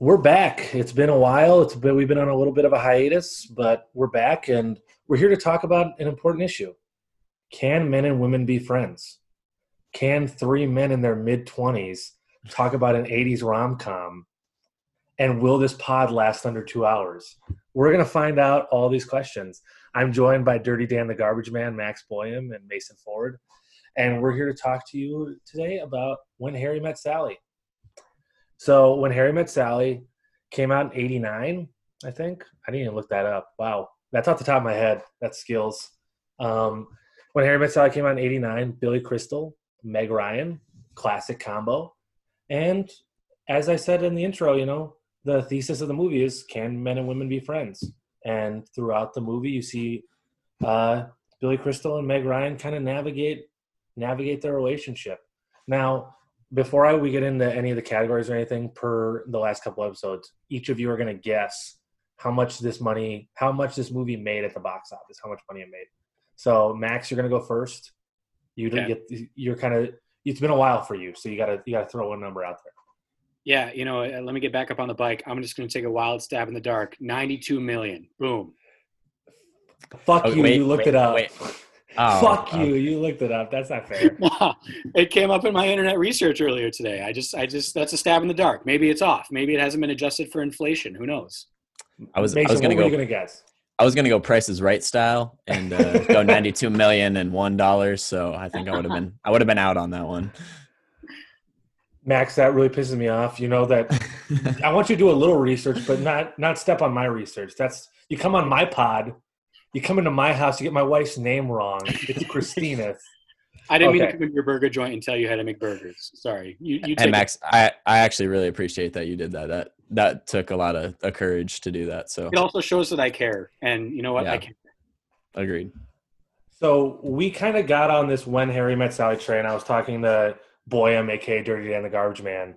we're back. It's been a while. It's been we've been on a little bit of a hiatus, but we're back and we're here to talk about an important issue. Can men and women be friends? Can three men in their mid 20s talk about an 80s rom-com? And will this pod last under 2 hours? We're going to find out all these questions. I'm joined by Dirty Dan the Garbage Man, Max Boyum, and Mason Ford. And we're here to talk to you today about When Harry Met Sally. So when Harry Met Sally came out in '89, I think I didn't even look that up. Wow, that's off the top of my head. That's skills. Um, when Harry Met Sally came out in '89, Billy Crystal, Meg Ryan, classic combo. And as I said in the intro, you know, the thesis of the movie is can men and women be friends? And throughout the movie, you see uh, Billy Crystal and Meg Ryan kind of navigate navigate their relationship. Now, before I we get into any of the categories or anything per the last couple episodes, each of you are going to guess how much this money, how much this movie made at the box office, how much money it made. So Max, you're going to go first. You okay. get you're kind of it's been a while for you, so you got to you got to throw a number out there. Yeah, you know, uh, let me get back up on the bike. I'm just going to take a wild stab in the dark. 92 million. Boom. Fuck oh, you. Wait, you looked wait, it up. Wait. Oh, Fuck you! You looked it up. That's not fair. no, it came up in my internet research earlier today. I just, I just, that's a stab in the dark. Maybe it's off. Maybe it hasn't been adjusted for inflation. Who knows? I was, Mason, I was going to go. Gonna guess? I was going to go Prices Right style and uh, go ninety-two million and one dollars. So I think I would have been, I would have been out on that one. Max, that really pisses me off. You know that I want you to do a little research, but not not step on my research. That's you come on my pod you come into my house, you get my wife's name wrong. It's Christina. I didn't okay. mean to come into your burger joint and tell you how to make burgers. Sorry. You, you and Max, I, I actually really appreciate that you did that. That that took a lot of, of courage to do that. So it also shows that I care. And you know what? Yeah. I care. Agreed. So we kind of got on this when Harry met Sally train. I was talking to Boyum, aka Dirty Dan the Garbage Man,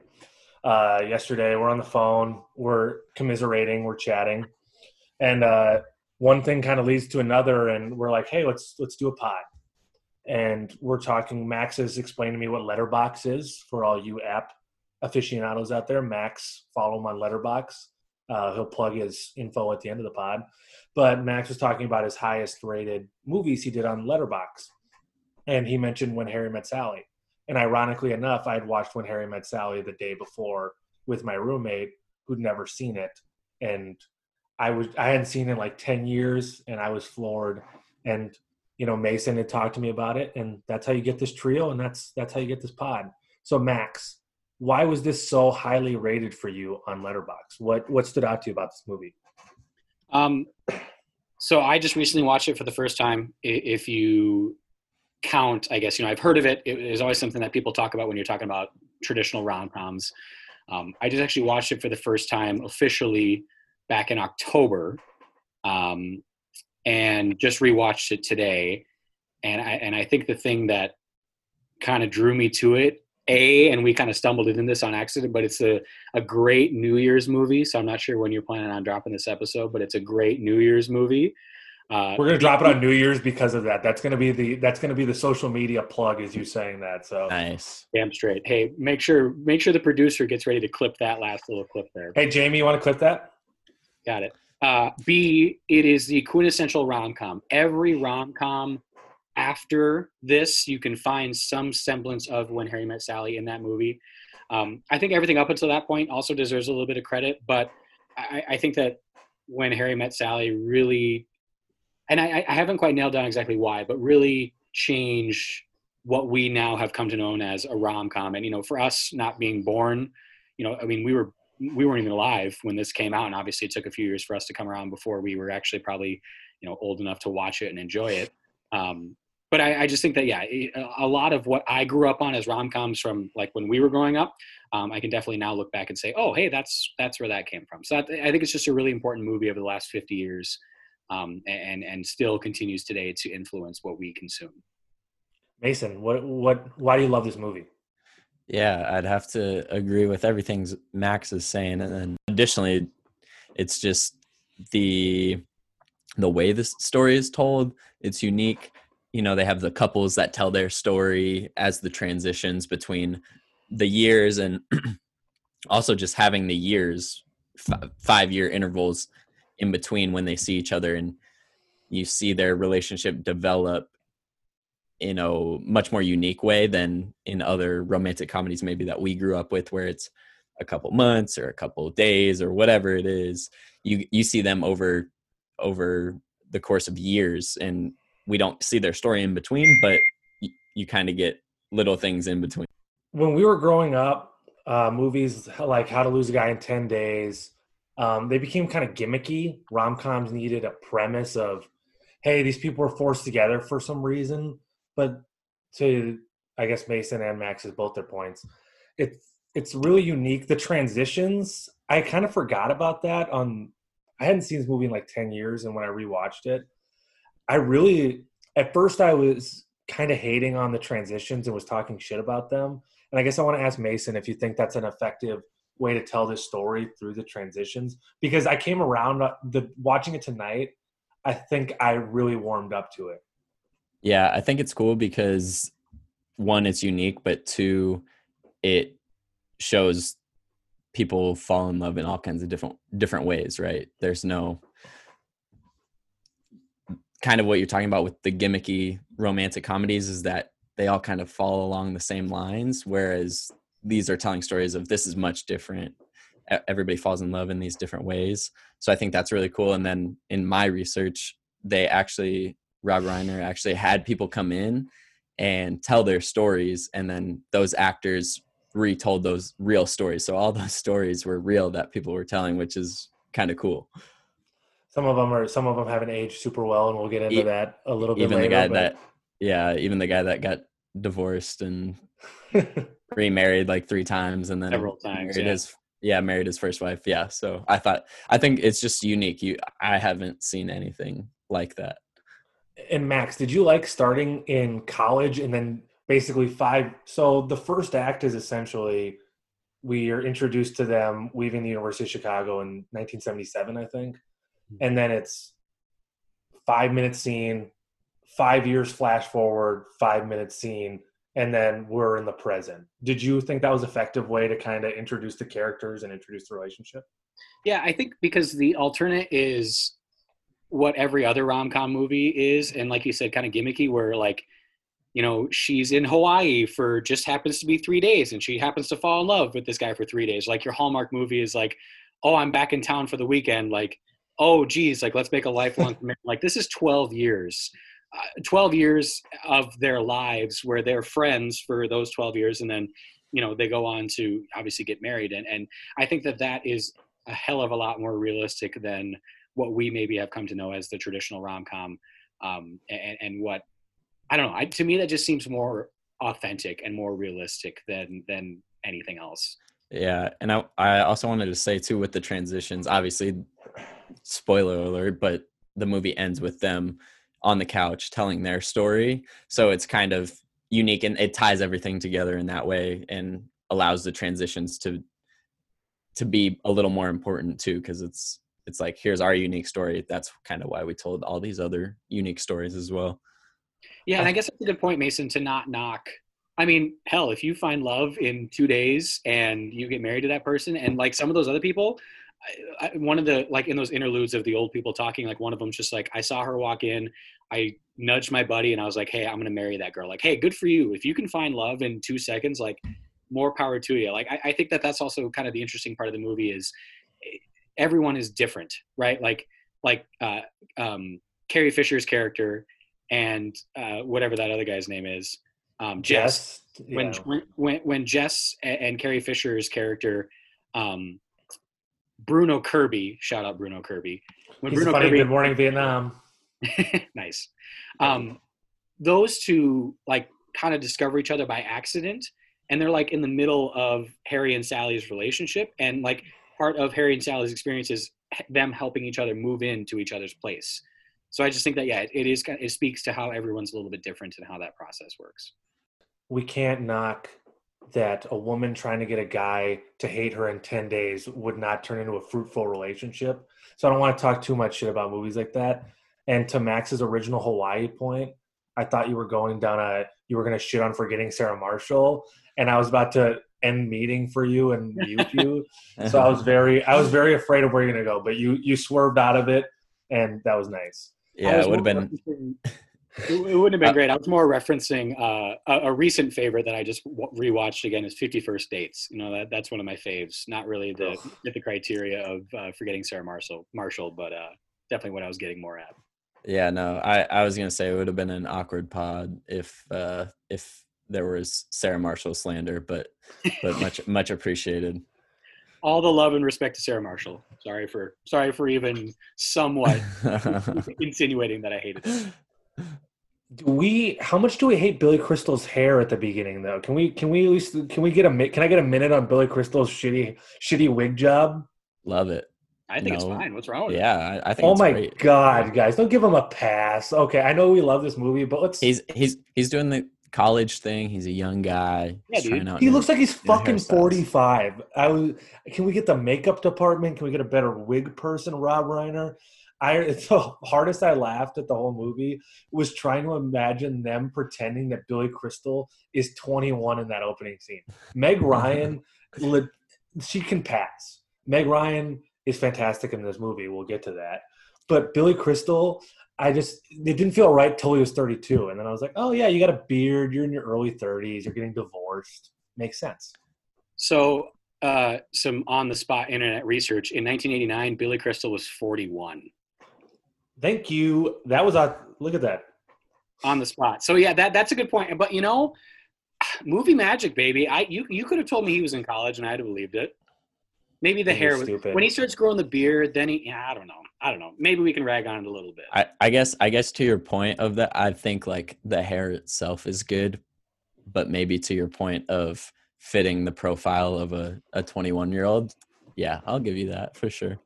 uh, yesterday. We're on the phone. We're commiserating. We're chatting, and uh, one thing kind of leads to another and we're like hey let's let's do a pod. And we're talking max is explaining to me what Letterboxd is for all you app aficionados out there. Max follow him on Letterboxd. Uh, he'll plug his info at the end of the pod. But max was talking about his highest rated movies he did on Letterboxd. And he mentioned when harry met sally. And ironically enough i had watched when harry met sally the day before with my roommate who'd never seen it. And I was I hadn't seen it in like ten years, and I was floored. And you know, Mason had talked to me about it, and that's how you get this trio, and that's that's how you get this pod. So Max, why was this so highly rated for you on Letterboxd? What what stood out to you about this movie? Um, so I just recently watched it for the first time. If you count, I guess you know I've heard of it. It is always something that people talk about when you're talking about traditional rom coms. Um, I just actually watched it for the first time officially back in October, um, and just rewatched it today. And I and I think the thing that kind of drew me to it, a, and we kind of stumbled into this on accident, but it's a a great New Year's movie. So I'm not sure when you're planning on dropping this episode, but it's a great New Year's movie. Uh, We're gonna drop it on New Year's because of that. That's gonna be the that's gonna be the social media plug, as you saying that. So nice, damn straight. Hey, make sure make sure the producer gets ready to clip that last little clip there. Hey, Jamie, you want to clip that? Got it. Uh, B, it is the quintessential rom com. Every rom com after this, you can find some semblance of When Harry Met Sally in that movie. Um, I think everything up until that point also deserves a little bit of credit, but I, I think that When Harry Met Sally really, and I, I haven't quite nailed down exactly why, but really changed what we now have come to know as a rom com. And, you know, for us not being born, you know, I mean, we were we weren't even alive when this came out, and obviously it took a few years for us to come around before we were actually probably you know old enough to watch it and enjoy it. Um, but I, I, just think that yeah, a lot of what I grew up on as rom coms from like when we were growing up, um, I can definitely now look back and say, oh hey, that's that's where that came from. So that, I think it's just a really important movie over the last 50 years, um, and and still continues today to influence what we consume. Mason, what what why do you love this movie? Yeah, I'd have to agree with everything Max is saying, and then additionally, it's just the the way this story is told. It's unique. You know, they have the couples that tell their story as the transitions between the years, and also just having the years five year intervals in between when they see each other and you see their relationship develop in a much more unique way than in other romantic comedies maybe that we grew up with where it's a couple months or a couple days or whatever it is. You you see them over over the course of years and we don't see their story in between but you, you kind of get little things in between. When we were growing up uh, movies like how to lose a guy in 10 days um, they became kind of gimmicky. Rom-coms needed a premise of hey these people were forced together for some reason but to i guess mason and max is both their points it's it's really unique. The transitions i kind of forgot about that on i hadn't seen this movie in like 10 years and when i rewatched it i really at first i was kind of hating on the transitions and was talking shit about them and i guess i want to ask mason if you think that's an effective way to tell this story through the transitions because i came around uh, the watching it tonight i think i really warmed up to it yeah, I think it's cool because one, it's unique, but two, it shows people fall in love in all kinds of different different ways, right? There's no kind of what you're talking about with the gimmicky romantic comedies is that they all kind of fall along the same lines, whereas these are telling stories of this is much different. Everybody falls in love in these different ways. So I think that's really cool. And then in my research, they actually Rob Reiner actually had people come in and tell their stories, and then those actors retold those real stories. So all those stories were real that people were telling, which is kind of cool. Some of them are some of them haven't aged super well, and we'll get into that a little bit. Even later, the guy but... that, yeah, even the guy that got divorced and remarried like three times, and then several times, yeah. his yeah married his first wife. Yeah, so I thought I think it's just unique. You I haven't seen anything like that and Max, did you like starting in college and then basically five? So the first act is essentially we are introduced to them leaving the University of Chicago in 1977, I think, mm-hmm. and then it's five minute scene, five years flash forward, five minute scene, and then we're in the present. Did you think that was effective way to kind of introduce the characters and introduce the relationship? Yeah, I think because the alternate is what every other rom-com movie is and like you said kind of gimmicky where like you know she's in hawaii for just happens to be three days and she happens to fall in love with this guy for three days. Like your hallmark movie is like oh i'm back in town for the weekend like oh geez like let's make a lifelong commitment. Like this is 12 years uh, 12 years of their lives where they're friends for those 12 years and then you know they go on to obviously get married and and i think that that is a hell of a lot more realistic than what we maybe have come to know as the traditional rom com, um, and, and what I don't know. I, to me, that just seems more authentic and more realistic than than anything else. Yeah, and I I also wanted to say too with the transitions. Obviously, spoiler alert, but the movie ends with them on the couch telling their story, so it's kind of unique and it ties everything together in that way and allows the transitions to to be a little more important too because it's it's like here's our unique story. That's kind of why we told all these other unique stories as well. Yeah and uh, i guess that's a good point mason to not knock. I mean hell if you find love in two days and you get married to that person and like some of those other people I, I, one of the like in those interludes of the old people talking like one of them's just like i saw her walk in i nudged my buddy and i was like hey i'm gonna marry that girl like hey good for you. If you can find love in two seconds like more power to you like I, I think that that's also kind of the interesting part of the movie is everyone is different, right? Like like uh, um, Carrie Fisher's character and uh, whatever that other guy's name is, um, Jess. Jess when, when when when Jess and, and Carrie Fisher's character, um, Bruno Kirby, shout out Bruno Kirby. When He's Bruno funny, Kirby, Good Morning Vietnam. nice. Um, those two like kind of discover each other by accident, and they're like in the middle of Harry and Sally's relationship, and like part of Harry and Sally's experience is them helping each other move into each other's place. So I just think that yeah, it, it is it speaks to how everyone's a little bit different and how that process works. We can't knock that a woman trying to get a guy to hate her in 10 days would not turn into a fruitful relationship. So I don't want to talk too much shit about movies like that. And to Max's original Hawaii point, I thought you were going down a you were going to shit on forgetting Sarah Marshall and I was about to end meeting for you and mute you. so I was very I was very afraid of where you're gonna go, but you you swerved out of it, and that was nice. Yeah, was it would have been. It it wouldn't have been great. I was more referencing uh, a, a recent favorite that I just w- rewatched again is Fifty First Dates. You know that that's one of my faves. Not really the fit the criteria of uh, forgetting Sarah Marshall, Marshall, but uh, definitely what I was getting more at. Yeah, no, I, I was gonna say it would have been an awkward pod if uh if there was Sarah Marshall slander, but but much much appreciated. All the love and respect to Sarah Marshall. Sorry for sorry for even somewhat insinuating that I hated it. Do we? How much do we hate Billy Crystal's hair at the beginning, though? Can we? Can we at least? Can we get a? mi- Can I get a minute on Billy Crystal's shitty, shitty wig job? Love it. I think it's fine. What's wrong with it? Yeah, I, I think. Oh it's my great. god, guys! Don't give him a pass. Okay, I know we love this movie, but let's. He's he's he's doing the college thing. He's a young guy. Yeah, dude. he looks like he's fucking forty-five. I was. Can we get the makeup department? Can we get a better wig person, Rob Reiner? I. It's the hardest I laughed at the whole movie was trying to imagine them pretending that Billy Crystal is twenty-one in that opening scene. Meg Ryan, she can pass. Meg Ryan is fantastic in this movie. We'll get to that. But Billy Crystal, I just it didn't feel right till he was 32, and then I was like, oh yeah, you got a beard, you're in your early 30s, you're getting divorced, makes sense. So, uh, some on the spot internet research. In 1989, Billy Crystal was 41 Thank you. That was a look at that. on the spot. So yeah, that that's a good point. But you know, movie magic, baby. I you you could have told me he was in college and I'd have believed it. Maybe the hair was stupid. when he starts growing the beard. Then he, yeah, I don't know. I don't know. Maybe we can rag on it a little bit. I, I guess I guess to your point of that, I think like the hair itself is good, but maybe to your point of fitting the profile of a, a 21 year old, yeah, I'll give you that for sure.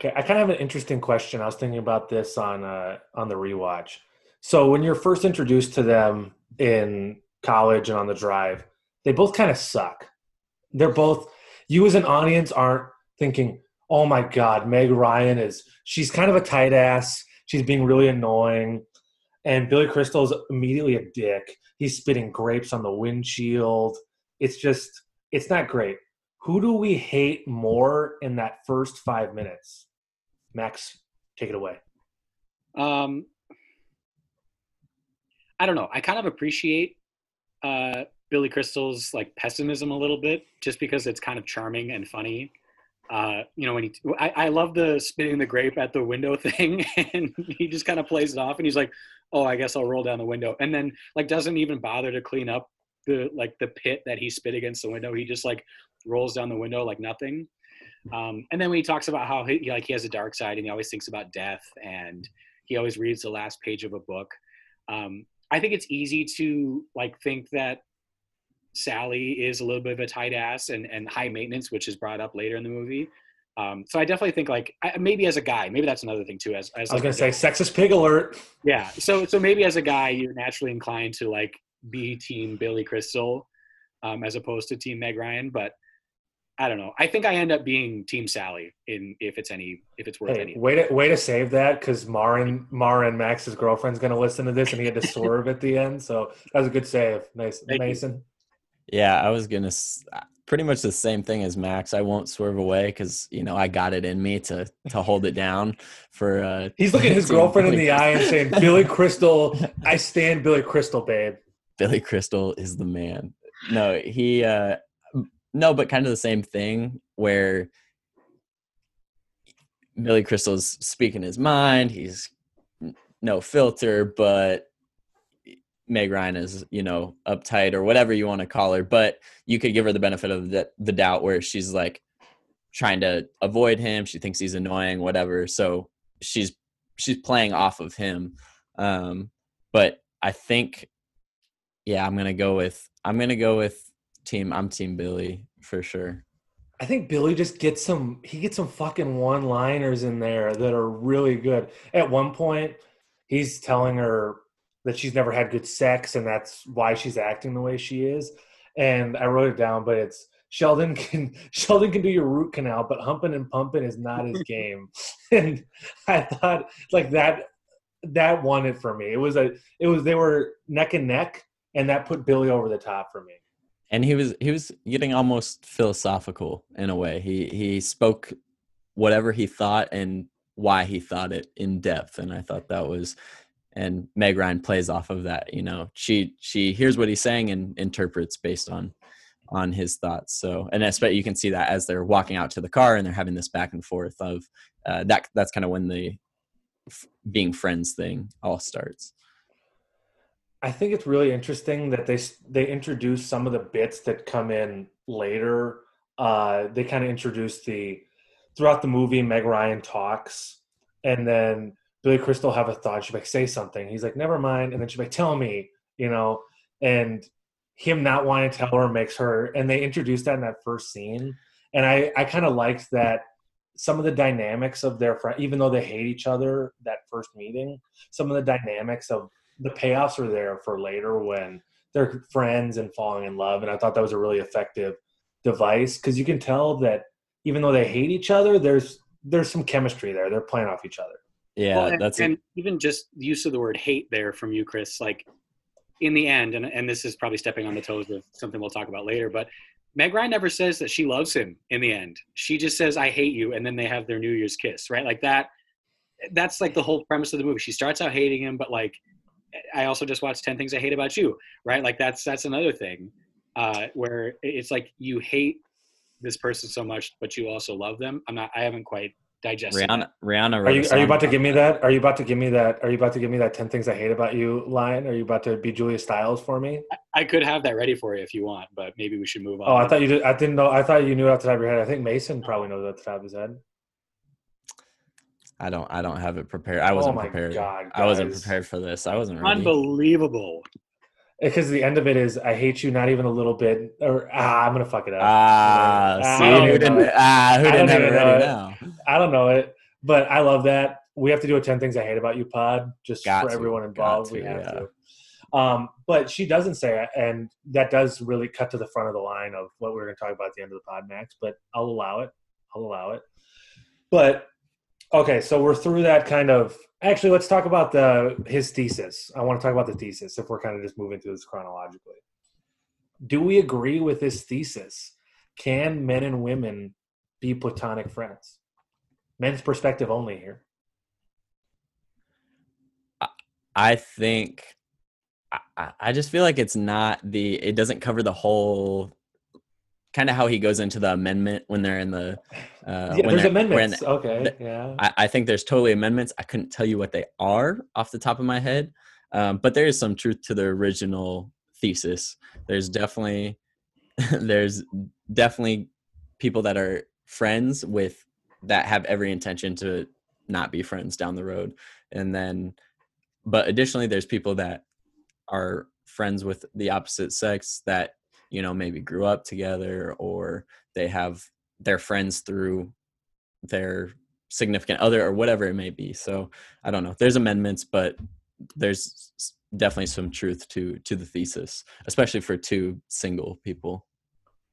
Okay, I kind of have an interesting question. I was thinking about this on uh, on the rewatch. So when you're first introduced to them in college and on the drive, they both kind of suck. They're both you as an audience aren't thinking, "Oh my god, Meg Ryan is she's kind of a tight ass. She's being really annoying." And Billy Crystal's immediately a dick. He's spitting grapes on the windshield. It's just it's not great. Who do we hate more in that first five minutes? Max, take it away. Um, I don't know. I kind of appreciate uh, Billy Crystal's like pessimism a little bit, just because it's kind of charming and funny. Uh, you know, when he, I, I love the spitting the grape at the window thing, and he just kind of plays it off, and he's like, "Oh, I guess I'll roll down the window," and then like doesn't even bother to clean up the like the pit that he spit against the window. He just like rolls down the window like nothing. Um, and then when he talks about how he like he has a dark side and he always thinks about death and he always reads the last page of a book. Um, I think it's easy to like think that Sally is a little bit of a tight ass and, and high maintenance, which is brought up later in the movie. Um, so I definitely think like I, maybe as a guy, maybe that's another thing too. As, as I was like, gonna say sexist pig alert. yeah. So so maybe as a guy, you're naturally inclined to like be team Billy Crystal um, as opposed to team Meg Ryan, but I don't know. I think I end up being team Sally in if it's any if it's worth Hey, any. way to way to save that because Marin Marin Max's girlfriend's gonna listen to this and he had to swerve at the end. So that was a good save. Nice, Thank you. Yeah, I was gonna pretty much the same thing as Max. I won't swerve away because you know I got it in me to to hold it down for. uh He's looking his girlfriend in the eye and saying, "Billy Crystal, I stand Billy Crystal, babe." Billy Crystal is the man. No, he uh no, but kind of the same thing where Billy Crystal's speaking his mind. He's no filter, but Meg Ryan is, you know, uptight or whatever you want to call her. But you could give her the benefit of the, the doubt where she's like trying to avoid him. She thinks he's annoying, whatever. So she's she's playing off of him. Um, but I think, yeah, I'm gonna go with I'm gonna go with team. I'm team Billy for sure. I think Billy just gets some. He gets some fucking one-liners in there that are really good. At one point, he's telling her that she's never had good sex, and that's why she's acting the way she is. And I wrote it down, but it's Sheldon can Sheldon can do your root canal, but humping and pumping is not his game. and I thought like that that won it for me. It was a it was they were neck and neck, and that put Billy over the top for me. and he was he was getting almost philosophical in a way. He he spoke whatever he thought and why he thought it in depth, and I thought that was. And Meg Ryan plays off of that. You know, she she hears what he's saying and interprets based on on his thoughts. So, and I expect you can see that as they're walking out to the car and they're having this back and forth of uh, that. That's kind of when the f- being friends thing all starts. I think it's really interesting that they they introduce some of the bits that come in later. Uh, they kind of introduce the throughout the movie. Meg Ryan talks, and then Billy Crystal have a thought. She's like, "Say something." He's like, "Never mind," and then she's like, "Tell me," you know. And him not wanting to tell her makes her, and they introduced that in that first scene. And I I kind of liked that some of the dynamics of their friend, even though they hate each other, that first meeting, some of the dynamics of the payoffs are there for later when they're friends and falling in love. And I thought that was a really effective device because you can tell that even though they hate each other, there's there's some chemistry there. They're playing off each other. Yeah, Well, and, that's and even just the use of the word hate there from you, Chris. Like in the end, and and this is probably stepping on the toes of something we'll talk about later, but Meg Ryan never says that she loves him in the end. She just says, "I hate you," and then they have their New Year's kiss, right? Like that. That's like the whole premise of the movie. She starts out hating him, but like, I also just watched Ten Things I Hate About You, right? Like that's that's another thing uh, where it's like you hate this person so much, but you also love them. I'm not. I haven't quite digested. Rihanna. Rihanna. Are you are you about to give me that. that? Are you about to give me that? Are you about to give me that ten things I hate about you line? Are you about to be Julia Stiles for me? I could have that ready for you if you want, but maybe we should move on. Oh, I thought you did. I didn't know. I thought you knew it off the top of your head. I think Mason probably knows off the top of his head. I don't. I don't have it prepared. I wasn't oh my prepared. god! I wasn't prepared for this. I wasn't ready. Unbelievable. Because the end of it is, I hate you not even a little bit. Or ah, I'm gonna fuck it up. Ah, Ah, see who didn't. know it. Ah, who didn't have it ready now? I don't know it, but I love that. We have to do a 10 things I hate about you pod just Got for to, everyone involved. to, we have yeah. to. Um, but she doesn't say it, and that does really cut to the front of the line of what we're going to talk about at the end of the pod, Max. But I'll allow it. I'll allow it. But okay, so we're through that kind of. Actually, let's talk about the his thesis. I want to talk about the thesis if we're kind of just moving through this chronologically. Do we agree with this thesis? Can men and women be platonic friends? Men's perspective only here. I think. I- I, just feel like it's not the. It doesn't cover the whole. Kind of how he goes into the amendment when they're in the. Uh, yeah, when there's amendments. okay, the- yeah. I, I think there's totally amendments. I couldn't tell you what they are off the top of my head, um, but there is some truth to the original thesis. There's definitely there's definitely people that are friends with that have every intention to not be friends down the road, and then but additionally there's people that are friends with the opposite sex that you know maybe grew up together or they have their friends through their significant other or whatever it may be. So i don't know. There's amendments but there's definitely some truth to to the thesis especially for two single people.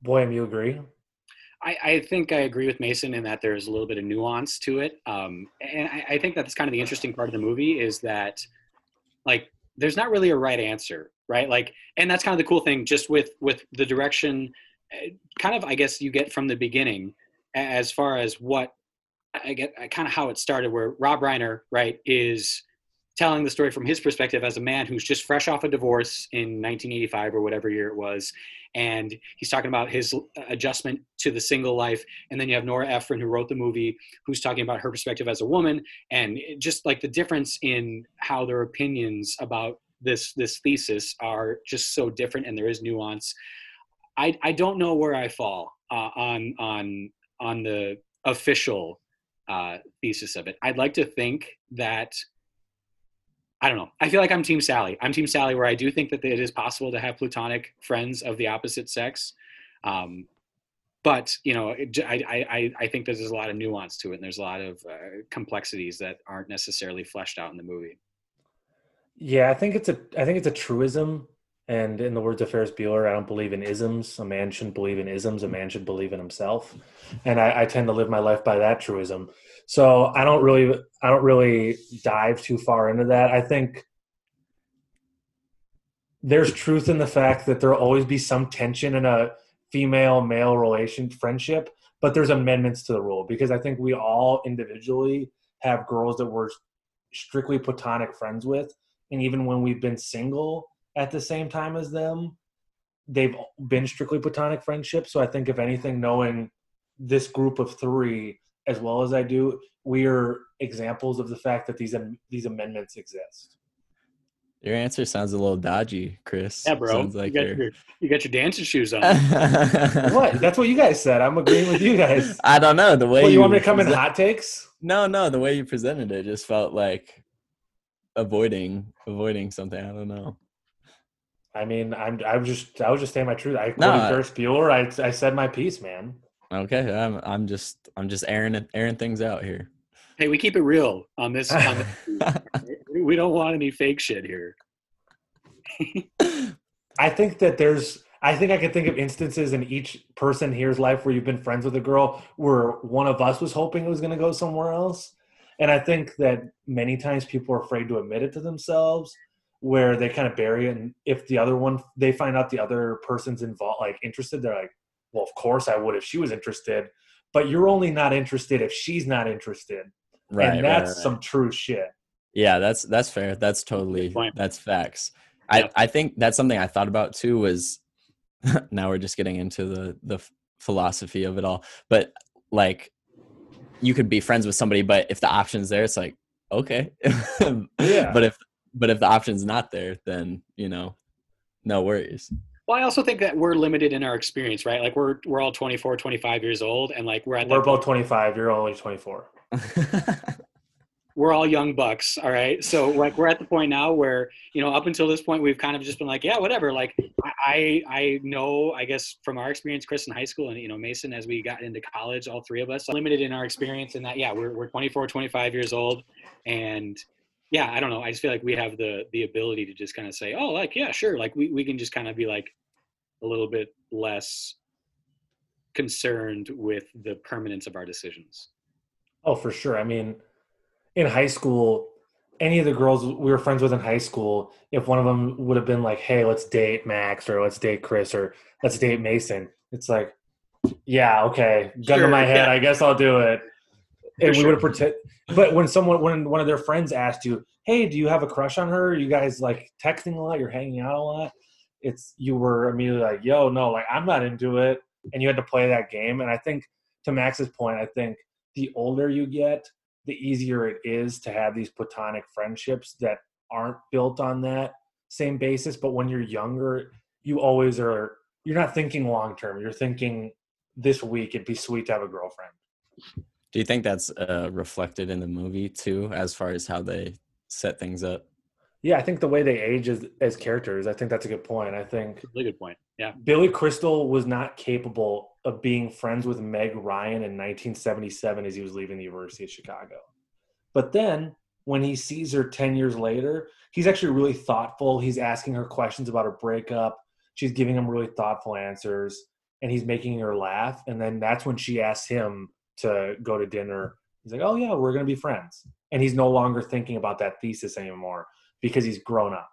Boyum, you agree? I, I think I agree with Mason in that there's a little bit of nuance to it. Um, and I, I think that's kind of the interesting part of the movie is that, like, there's not really a right answer, right? Like, and that's kind of the cool thing, just with with the direction, uh, kind of, I guess you get from the beginning, as far as what I get, kind of how it started, where Rob Reiner, right, is telling the story from his perspective as a man who's just fresh off a divorce in 1985 or whatever year it was. And he's talking about his adjustment to the single life. And then you have nora ephron who wrote the movie who's talking about her perspective as a woman. And just like the difference in how their opinions about this this thesis are just so different and there is nuance. I i don't know where i fall uh, on on on the official uh, thesis of it. I'd like to think that I don't know. I feel like I'm Team Sally. I'm Team Sally, where I do think that it is possible to have platonic friends of the opposite sex. Um, but you know, I, I, I think there's a lot of nuance to it, and there's a lot of uh, complexities that aren't necessarily fleshed out in the movie. Yeah, I think it's a I think it's a truism. And in the words of Ferris Bueller, I don't believe in isms. A man shouldn't believe in isms. A man should believe in himself. And I, I tend to live my life by that truism. So I don't really I don't really dive too far into that. I think there's truth in the fact that there'll always be some tension in a female male relation friendship, but there's amendments to the rule because I think we all individually have girls that we're strictly platonic friends with, and even when we've been single at the same time as them, they've been strictly platonic friendships. So I think if anything, knowing this group of three as well as I do, we are examples of the fact that these these amendments exist. Your answer sounds a little dodgy, Chris. Yeah, bro. Sounds like you, got your, you got your dancing shoes on. What? That's what you guys said. I'm agreeing with you guys. I don't know the way Well, you want me to come in hot takes? No, no, the way you presented it just felt like avoiding avoiding something. I don't know. I mean, I'm I'm just I was just saying my truth. I No, quoted I- Ferris Bueller. I I said my piece, man. Okay, I'm I'm just I'm just airing it airing things out here. hey, we keep it real on this. On this we don't want any fake shit here. I think that there's I think I could think of instances in each person here's life where you've been friends with a girl where one of us was hoping it was going to go somewhere else. And I think that many times people are afraid to admit it to themselves where they kind of bury it and if the other one they find out the other person's involved like interested they're like, "Well, of course I would if she was interested." But you're only not interested if she's not interested. right, and that's right. some true shit. Yeah, that's that's fair. That's totally that's facts. I I think that's something I thought about too. Was now we're just getting into the the philosophy of it all, but like you could be friends with somebody, but if the option's there, it's like okay. Yeah. But if but if the option's not there, then you know, no worries. Well, I also think that we're limited in our experience, right? Like we're we're all 24, 25 years old, and like we're at We're both 25, you're only 24. we're all young bucks all right so like we're at the point now where you know up until this point we've kind of just been like yeah whatever like i i know i guess from our experience chris in high school and you know mason as we got into college all three of us limited in our experience in that yeah we're, we're 24 25 years old and yeah i don't know i just feel like we have the the ability to just kind of say oh like yeah sure like we, we can just kind of be like a little bit less concerned with the permanence of our decisions Oh, for sure. I mean, in high school, any of the girls we were friends with in high school, if one of them would have been like, "Hey, let's date Max," or "Let's date Chris," or "Let's date Mason," it's like, "Yeah, okay, gun to my head, yeah. I guess I'll do it." And we would have pretend. But when someone, when one of their friends asked you, "Hey, do you have a crush on her? you guys like texting a lot? You're hanging out a lot?" It's you were immediately like, "Yo, no, like I'm not into it," and you had to play that game. And I think, to Max's point, I think the older you get, the easier it is to have these platonic friendships that aren't built on that same basis. But when you're younger, you always are, you're not thinking long term. You're thinking this week it'd be sweet to have a girlfriend. Do you think that's uh, reflected in the movie too, as far as how they set things up? Yeah, I think the way they age as, as characters, I think that's a good point. I think really good point yeah Billy Crystal was not capable of being friends with Meg Ryan in 1977 as he was leaving the University of Chicago. But then when he sees her 10 years later, he's actually really thoughtful. He's asking her questions about her breakup. She's giving him really thoughtful answers and he's making her laugh. And then that's when she asks him to go to dinner. He's like, oh, yeah, we're going to be friends. And he's no longer thinking about that thesis anymore because he's grown up.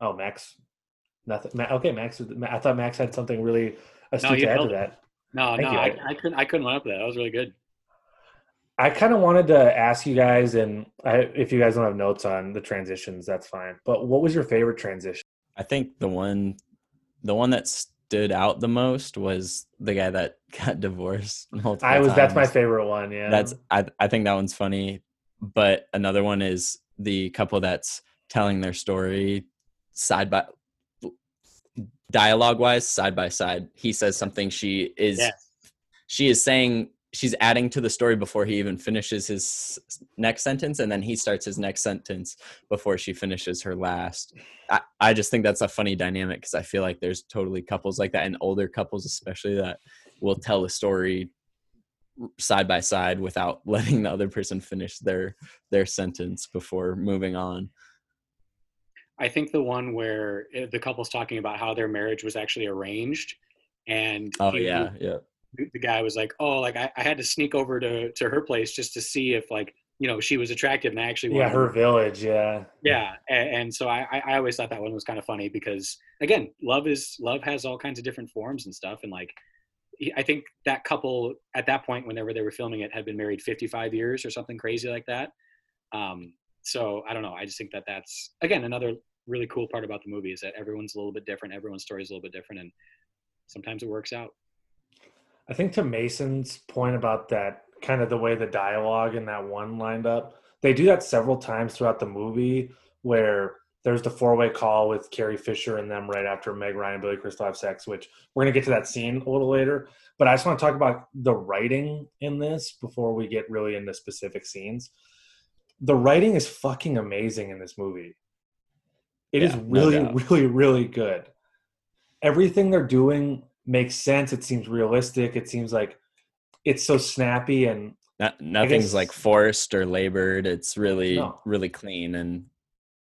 Oh, Max. Nothing. Okay, Max. I thought Max had something really astute you to add to nailed it. that. No, Thank no. I, I couldn't. I couldn't run up with that. That was really good. I kind of wanted to ask you guys, and I, if you guys don't have notes on the transitions, that's fine. But what was your favorite transition? I think the one the one that stood out the most was the guy that got divorced multiple I was. That's my favorite one. Yeah. That's I I think that one's funny. But another one is the couple that's telling their story side by dialogue wise, side by side. He says something she is Yes. she is saying she's adding to the story before he even finishes his next sentence and then he starts his next sentence before she finishes her last. I, I just think that's a funny dynamic because i feel like there's totally couples like that and older couples especially that will tell a story side by side without letting the other person finish their their sentence before moving on. I think the one where uh, the couple's talking about how their marriage was actually arranged, and oh he- yeah yeah the guy was like, "Oh, like I, I had to sneak over to to her place just to see if like you know she was attractive and I actually Yeah, her village. Yeah. yeah and, and so I, I I always thought that one was kind of funny because again love is love has all kinds of different forms and stuff and like i think that couple at that point whenever they were filming it had been married 55 years or something crazy like that um so i don't know i just think that that's again another really cool part about the movie is that everyone's a little bit different everyone's story is a little bit different and sometimes it works out I think to Mason's point about that kind of the way the dialogue in that one lined up, they do that several times throughout the movie where there's the four way call with Carrie Fisher and them right after Meg Ryan and Billy Crystal have sex, which we're going to get to that scene a little later. But I just want to talk about the writing in this before we get really into specific scenes. The writing is fucking amazing in this movie. It is Yeah, no really, doubt. really, really good. Everything they're doing makes sense. It seems realistic. It seems like it's so snappy and Not, nothing's guess- like forced or labored. It's really No. really clean and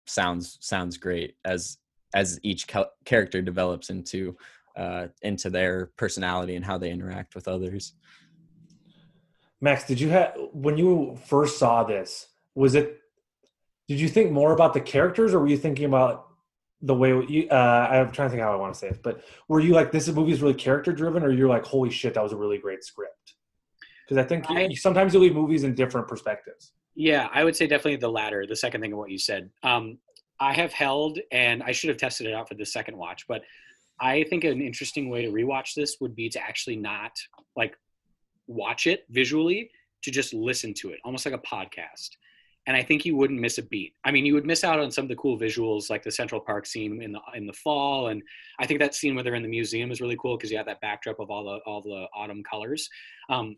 sounds sounds great as as each ca- character develops into uh, into their personality and how they interact with others. Max, did you have when you first saw this? Was it? Did you think more about the characters, or were you thinking about the way you? Uh, I'm trying to think how I want to say it, but were you like this movie is really character driven, or you're like, holy shit, that was a really great script? Because I think I- you, sometimes you leave movies in different perspectives. Yeah, I would say definitely the latter, the second thing of what you said. Um, I have held, and I should have tested it out for the second watch, but I think an interesting way to rewatch this would be to actually not like watch it visually, to just listen to it, almost like a podcast. And I think you wouldn't miss a beat. I mean, you would miss out on some of the cool visuals, like the Central Park scene in the in the fall, and I think that scene where they're in the museum is really cool because you have that backdrop of all the all the autumn colors. Um,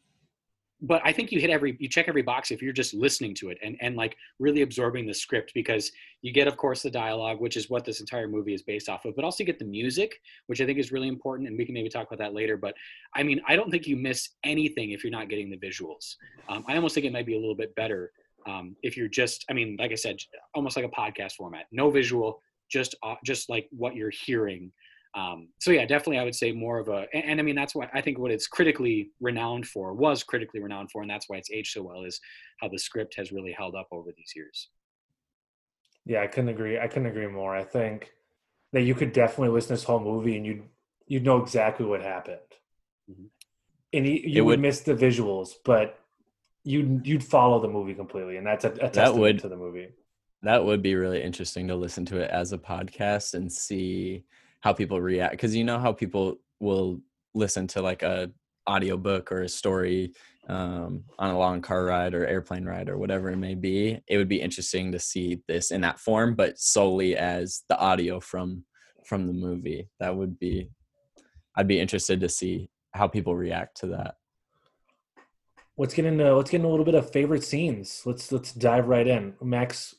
but I think you hit every you check every box if you're just listening to it and and like really absorbing the script because you get of course the dialogue which is what this entire movie is based off of but also you get the music which I think is really important and we can maybe talk about that later but I mean I don't think you miss anything if you're not getting the visuals um, I almost think it might be a little bit better um, if you're just I mean like I said almost like a podcast format no visual just uh, just like what you're hearing um, so yeah, definitely, I would say more of a, and, and I mean that's what I think what it's critically renowned for was critically renowned for, and that's why it's aged so well is how the script has really held up over these years. Yeah, I couldn't agree. I couldn't agree more. I think that you could definitely listen to this whole movie and you'd you'd know exactly what happened, Mhm. and you, you would would- miss the visuals, but you'd you'd follow the movie completely, and that's a, a testament would- to the movie. That would be really interesting to listen to it as a podcast and see how people react because you know how people will listen to like a audiobook or a story um, on a long car ride or airplane ride or whatever it may be. It would be interesting to see this in that form, but solely as the audio from from the movie. That would be I'd be interested to see how people react to that. Let's get into let's get into a little bit of favorite scenes. Let's let's dive right in. Max,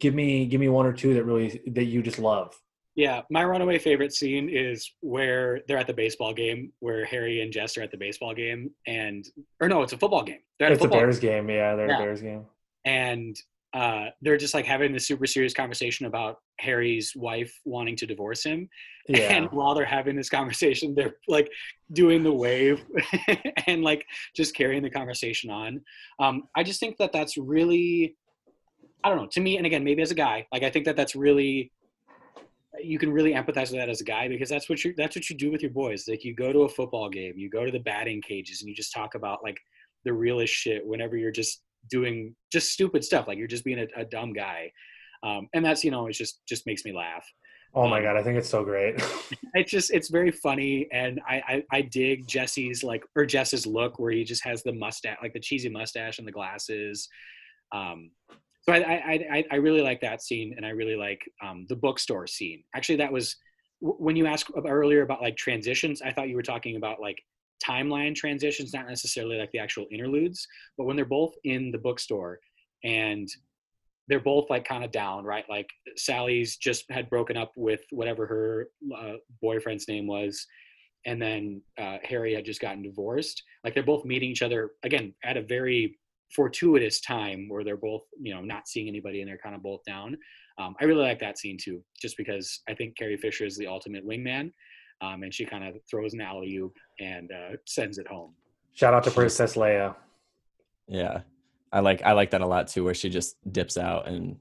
give me give me one or two that really that you just love. Yeah, my runaway favorite scene is where they're at the baseball game, where Harry and Jess are at the baseball game, and or no, it's a football game. They're at It's a a Bears game, yeah. They're Yeah. a Bears game. and uh, they're just like having this super serious conversation about Harry's wife wanting to divorce him. Yeah, And while they're having this conversation, they're like doing the wave and like just carrying the conversation on. Um, I just think that that's really, I don't know, to me, and again, maybe as a guy, like I think that that's really, you can really empathize with that as a guy because that's what you that's what you do with your boys. Like you go to a football game, you go to the batting cages, and you just talk about like the realest shit whenever you're just doing just stupid stuff, like you're just being a, a dumb guy. Um, and that's you know, it just just makes me laugh Oh my um, god, I think it's so great. it's just it's very funny and I, I i dig jesse's like or jess's look where he just has the mustache like the cheesy mustache and the glasses um so i i i, I really like that scene and i really like um the bookstore scene actually that was when you asked earlier about like transitions i thought you were talking about like timeline transitions not necessarily like the actual interludes but when they're both in the bookstore and they're both like kind of down, right? Like Sally's just had broken up with whatever her uh, boyfriend's name was, and then uh, Harry had just gotten divorced. Like they're both meeting each other again at a very fortuitous time where they're both, you know, not seeing anybody and they're kind of both down. Um, I really like that scene too, just because I think Carrie Fisher is the ultimate wingman, um, and she kind of throws an alley oop and uh, sends it home. Shout out to Princess Leia. Yeah. I like I like that a lot too, where she just dips out and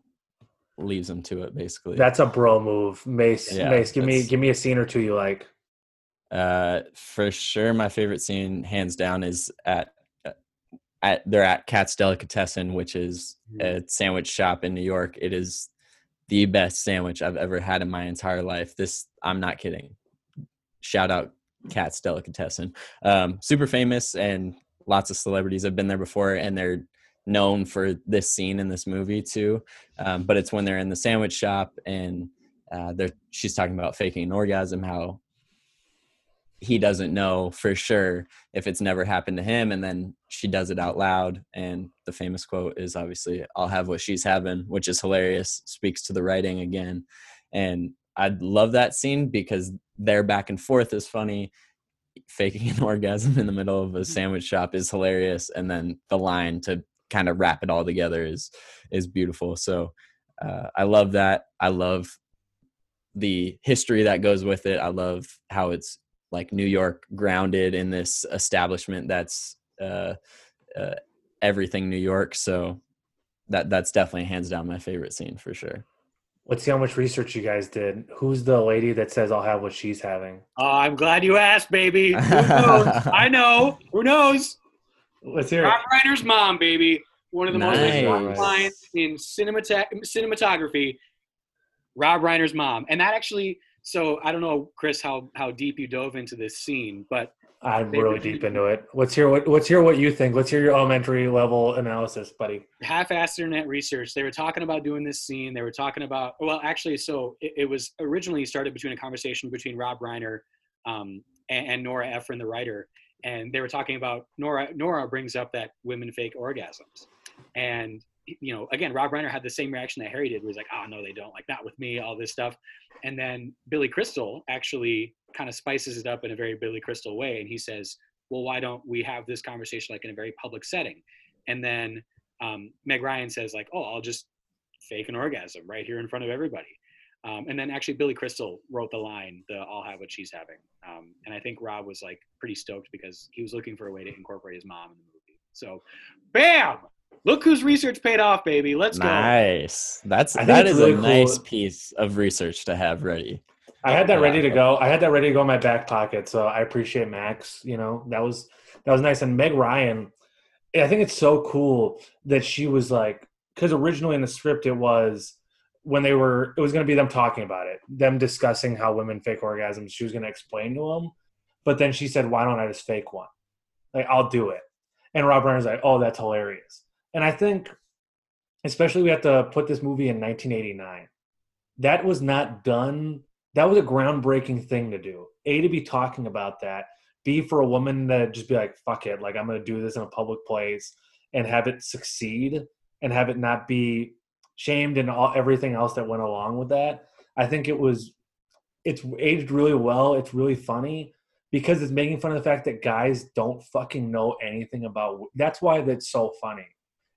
leaves him to it basically. That's a bro move. Mace, Yeah, Mace, give me give me a scene or two you like. Uh, for sure, my favorite scene, hands down, is at uh, at they're at Katz's Delicatessen, which is a sandwich shop in New York. It is the best sandwich I've ever had in my entire life. This, I'm not kidding. Shout out Katz's Delicatessen. Um, super famous, and lots of celebrities have been there before, and they're known for this scene in this movie too. Um, but it's when they're in the sandwich shop and uh, they're she's talking about faking an orgasm, how he doesn't know for sure if it's never happened to him and then she does it out loud and the famous quote is obviously i'll have what she's having which is hilarious speaks to the writing again and i love that scene because their back and forth is funny. Faking an orgasm in the middle of a sandwich shop is hilarious and then the line to kind of wrap it all together is is beautiful. So uh, i love that. I love the history that goes with it. I love how it's like New York grounded in this establishment that's uh, uh, everything New York. So that that's definitely hands down my favorite scene for sure. Let's see how much research you guys did. Who's the lady that says I'll have what she's having? Oh, I'm glad you asked, baby. Who knows? I know. Who knows? Let's hear it. Rob Reiner's mom, baby. One of the most Nice. important lines in cinemata- cinematography. Rob Reiner's mom, and that actually. So I don't know, Chris, how how deep you dove into this scene, but I'm They really deep into it. Let's hear what let's hear what you think. Let's hear your elementary level analysis, buddy. half-assed internet research. They were talking about doing this scene. They were talking about well, actually, so it, it was originally started between a conversation between Rob Reiner um, and, and Nora Ephron, the writer, and they were talking about Nora. Nora brings up that women fake orgasms, and you know, again, Rob Reiner had the same reaction that Harry did. He's like, "Oh no, they don't like not with me." All this stuff, and then Billy Crystal actually kind of spices it up in a very Billy Crystal way, and he says, "Well, why don't we have this conversation like in a very public setting?" And then um, Meg Ryan says like, "Oh, I'll just fake an orgasm right here in front of everybody." Um, and then actually Billy Crystal wrote the line, "The I'll have what she's having," um, and I think Rob was like pretty stoked because he was looking for a way to incorporate his mom in the movie. So, bam! Look whose research paid off, baby. Let's go. Nice. That's I think that it's is really a cool. nice piece of research to have ready. I had that ready to go. I had that ready to go in my back pocket. So I appreciate Max. You know, that was that was nice. And Meg Ryan, I think it's so cool that she was like, because originally in the script it was when they were, it was going to be them talking about it, them discussing how women fake orgasms. She was going to explain to them, but then she said, "Why don't I just fake one? Like I'll do it." And Rob Reiner's like, "Oh, that's hilarious." And I think, especially we have to put this movie in 1989. That was not done that was a groundbreaking thing to do. A to be talking about that. B for a woman to just be like, "Fuck it," like I'm to do this in a public place and have it succeed and have it not be shamed and all everything else that went along with that. I think it was it's aged really well. It's really funny because it's making fun of the fact that guys don't fucking know anything about. That's why that's so funny.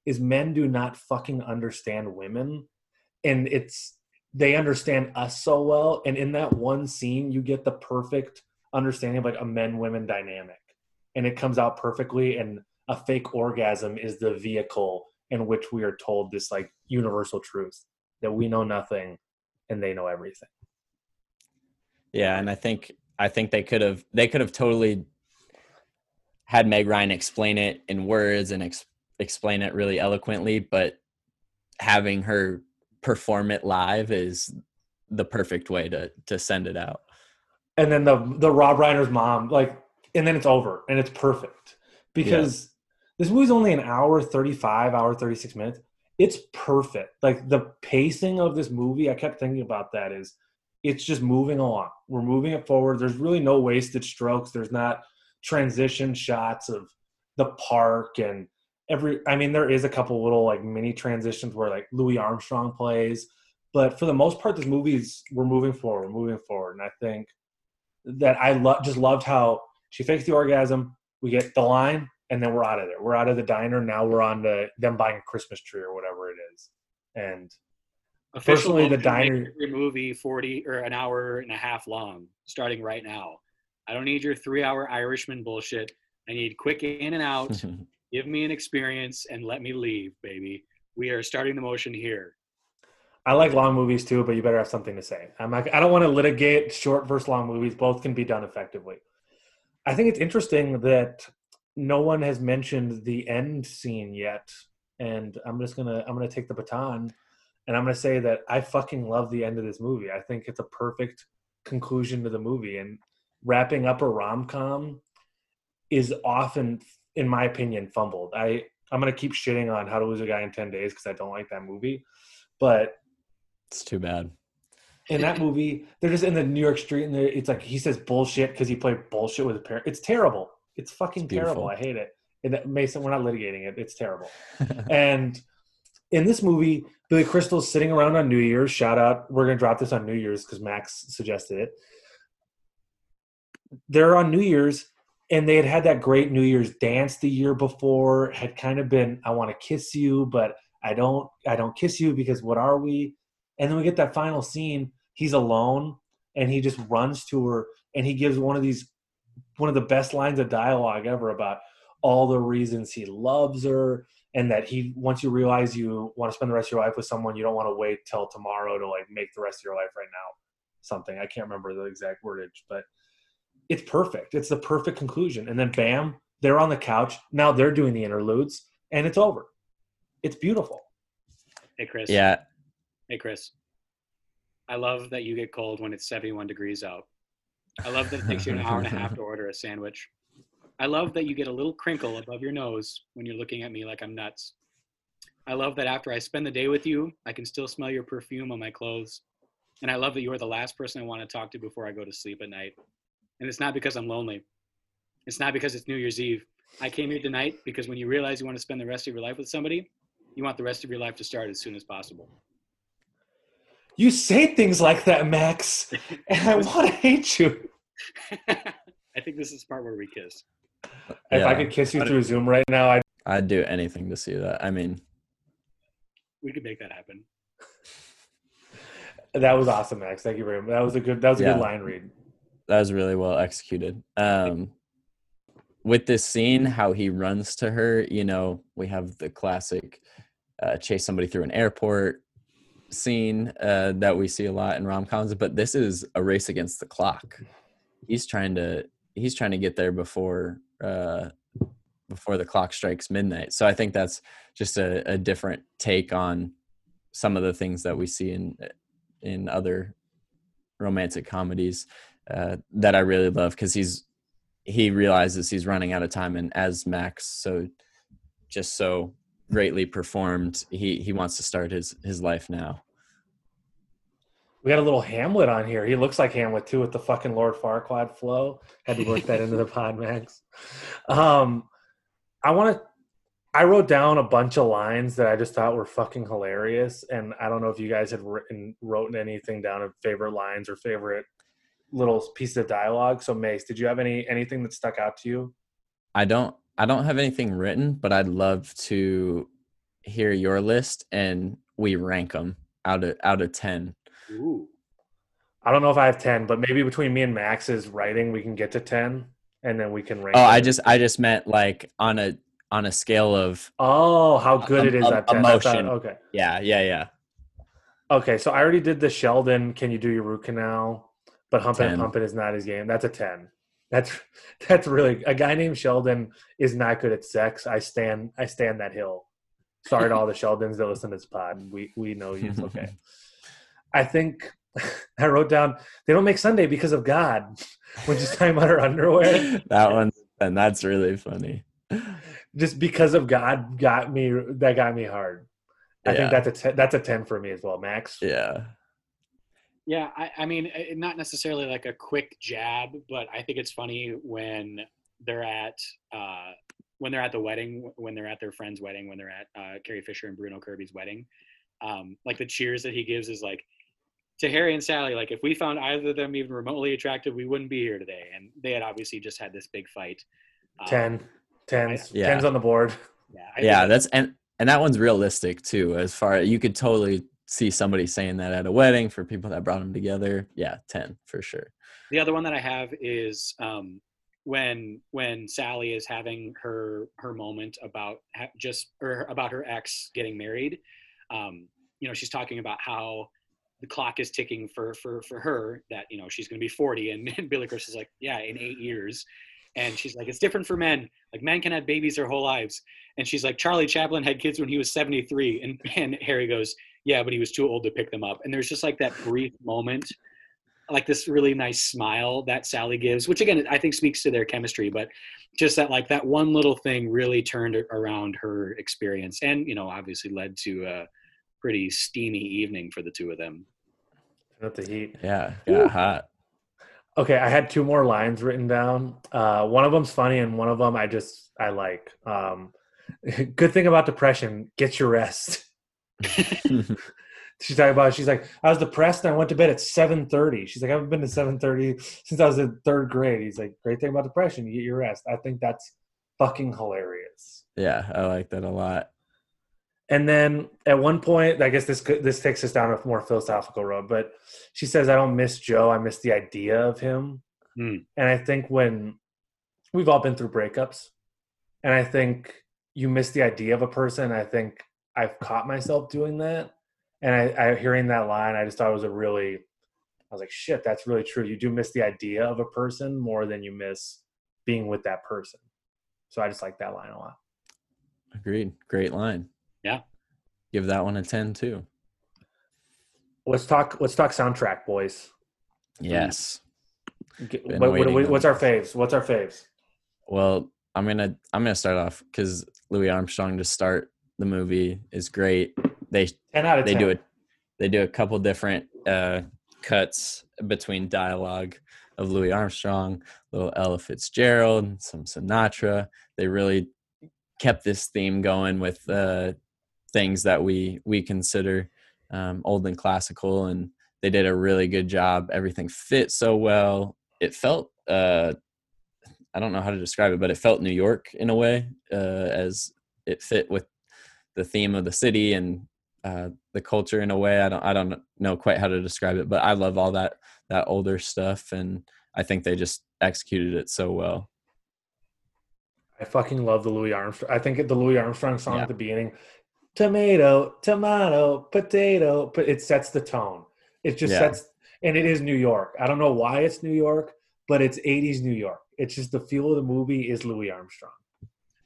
Is men do not fucking understand women, and it's they understand us so well. And in that one scene you get the perfect understanding of like a men women dynamic. And it comes out perfectly and a fake orgasm is the vehicle in which we are told this like universal truth that we know nothing and they know everything. Yeah, and I think I think they could have they could have totally had Meg Ryan explain it in words and ex- explain it really eloquently, but having her perform it live is the perfect way to to send it out. and then the the Rob Reiner's mom, like, and then it's over and it's perfect because this movie's only an hour thirty five, hour thirty six minutes. It's perfect. Like the pacing of this movie, I kept thinking about that. Is it's just moving along. We're moving it forward. There's really no wasted strokes. There's not transition shots of the park and every. I mean, there is a couple little like mini transitions where like Louis Armstrong plays, but for the most part, this movie's we're moving forward. We're moving forward, and I think that I lo- just loved how she fakes the orgasm. We get the line, and then we're out of there. We're out of the diner. Now we're on to them buying a Christmas tree or whatever it is. And officially the diner- every movie forty or an hour and a half long, starting right now. I don't need your three-hour Irishman bullshit. I need quick in and out. Give me an experience and let me leave, baby. We are starting the motion here. I like long movies too, but you better have something to say. I'm not, I don't want to litigate short versus long movies. Both can be done effectively. I think it's interesting that no one has mentioned the end scene yet, and I'm just gonna I'm gonna take the baton, and I'm gonna say that I fucking love the end of this movie. I think it's a perfect conclusion to the movie, and wrapping up a rom com is often, in my opinion, fumbled. I I'm gonna keep shitting on How to Lose a Guy in Ten Days because I don't like that movie, but It's too bad. in that movie, they're just in the New York street, and it's like he says bullshit because he played bullshit with a parent. It's terrible. It's fucking It's terrible. I hate it. And that- Mason, we're not litigating it. It's terrible. and in this movie, Billy Crystal's sitting around on New Year's. Shout out. We're gonna drop this on New Year's because Max suggested it. They're on New Year's, and they had had that great New Year's dance the year before. Had kind of been, I want to kiss you, but I don't. I don't kiss you because what are we? And then we get that final scene. He's alone, and he just runs to her, and he gives one of these, one of the best lines of dialogue ever about all the reasons he loves her and that he once you realize you want to spend the rest of your life with someone you don't want to wait till tomorrow to like make the rest of your life right now something i can't remember the exact wordage but it's perfect it's the perfect conclusion and then bam they're on the couch now they're doing the interludes and it's over it's beautiful Hey, Chris. yeah, Hey, Chris. I love that you get cold when it's 71 degrees out. I love that it takes you an hour and a half to order a sandwich. I love that you get a little crinkle above your nose when you're looking at me like I'm nuts. I love that after I spend the day with you, I can still smell your perfume on my clothes. And I love that you are the last person I want to talk to before I go to sleep at night. And it's not because I'm lonely. It's not because it's New Year's Eve. I came here tonight because when you realize you want to spend the rest of your life with somebody, you want the rest of your life to start as soon as possible. you say things like that max and i want to hate you I think this is the part where we kiss. if i could kiss you through zoom right now i'd I'd do anything to see that. I mean, We could make that happen. that was awesome max thank you very much that was a good that was a Yeah. good line read that was really well executed. Um, with this scene, how he runs to her, you know, we have the classic uh, chase somebody through an airport scene uh, that we see a lot in rom coms, but this is a race against the clock. He's trying to he's trying to get there before uh, before the clock strikes midnight. So I think that's just a, a different take on some of the things that we see in in other romantic comedies uh, that I really love because he's he realizes he's running out of time, and as Max so just so greatly performed, he he wants to start his his life now. We got a little Hamlet on here. He looks like Hamlet too with the fucking Lord Farquaad flow. Had to work that into the pod, Max. Um, I want to. I wrote down a bunch of lines that I just thought were fucking hilarious, and I don't know if you guys had written wrote anything down of favorite lines or favorite little pieces of dialogue. So, Mace, did you have any anything that stuck out to you? I don't I don't have anything written, but I'd love to hear your list and we rank them out of out of ten. Ooh. I don't know if I have ten, but maybe between me and Max's writing, we can get to ten, and then we can rank. Oh, it. I just I just meant like on a on a scale of Oh, how good it is Em- at 10. I thought- okay. yeah yeah yeah Okay, so I already did the Sheldon. Can you do your root canal? But humping and pumping is not his game. That's a ten. That's that's really a guy named Sheldon is not good at sex. I stand I stand that hill. Sorry to all the Sheldons that listen to this pod. We we know you. It's okay. I think I wrote down they don't make Sunday because of God. When she's talking about her underwear, that one and that's really funny. just because of God got me. That got me hard. I Yeah. think that's a ten, that's a ten for me as well, Max. Yeah. Yeah, I, I mean, eh, not necessarily like a quick jab, but I think it's funny when they're at uh, when they're at the wedding, when they're at their friend's wedding, when they're at uh, Carrie Fisher and Bruno Kirby's wedding. Um, like the cheers that he gives is like to Harry and Sally. Like if we found either of them even remotely attractive, we wouldn't be here today. And they had obviously just had this big fight. Um, 10 tens Yeah. tens on the board Yeah, I yeah that's and and that one's realistic too as far you could totally see somebody saying that at a wedding for people that brought them together yeah 10 for sure. The other one that I have is um, when when Sally is having her her moment about ha- just or about her ex getting married, um, you know, she's talking about how the clock is ticking for for for her that you know she's going to be 40 and, and billy chris is like yeah in eight years. And she's like it's different for men. Like men can have babies their whole lives. And she's like charlie chaplin had kids when he was 73 and, and harry goes yeah but he was too old to pick them up and there's just like that brief moment like this really nice smile that sally gives which again i think speaks to their chemistry but just that like that one little thing really turned around her experience and you know obviously led to a pretty steamy evening for the two of them Turn up the heat. Yeah, got hot. Okay, I had two more lines written down. Uh, one of them's funny, and one of them I just I like. Um, good thing about depression: get your rest. she's talking about. She's like, I was depressed and I went to bed at seven thirty. She's like, I haven't been to seven thirty since I was in third grade. He's like, great thing about depression: you get your rest. I think that's fucking hilarious. yeah, I like that a lot. And then at one point, I guess this this takes us down a more philosophical road. But she says, "I don't miss Joe. I miss the idea of him." Hmm. And I think when we've all been through breakups, and I think you miss the idea of a person. I think I've caught myself doing that. And I, I hearing that line, I just thought it was a really. I was like, "Shit, that's really true." You do miss the idea of a person more than you miss being with that person. So I just like that line a lot. Agreed. Great line. Yeah. Give that one a 10 too. Let's talk. Let's talk soundtrack, boys. Yes. Get- Been what- what- what's our faves? What's our faves? Well, I'm gonna I'm gonna start off because Louis Armstrong to start the movie is great. They Ten out of they ten. do it they do a couple different uh cuts between dialogue of Louis Armstrong, little Ella Fitzgerald, some Sinatra. They really kept this theme going with uh things that we we consider um, old and classical and they did a really good job everything fit so well it felt uh i don't know how to describe it but it felt new york in a way uh as it fit with the theme of the city and uh the culture in a way i don't i don't know quite how to describe it but i love all that that older stuff and i think they just executed it so well I fucking love the Louis Armstrong. I think the Louis Armstrong song Yeah. at the beginning, tomato, tomato, potato, but it sets the tone. It just Yeah. sets, and it is New York. I don't know why it's New York, but it's 80s New York. It's just the feel of the movie is Louis Armstrong.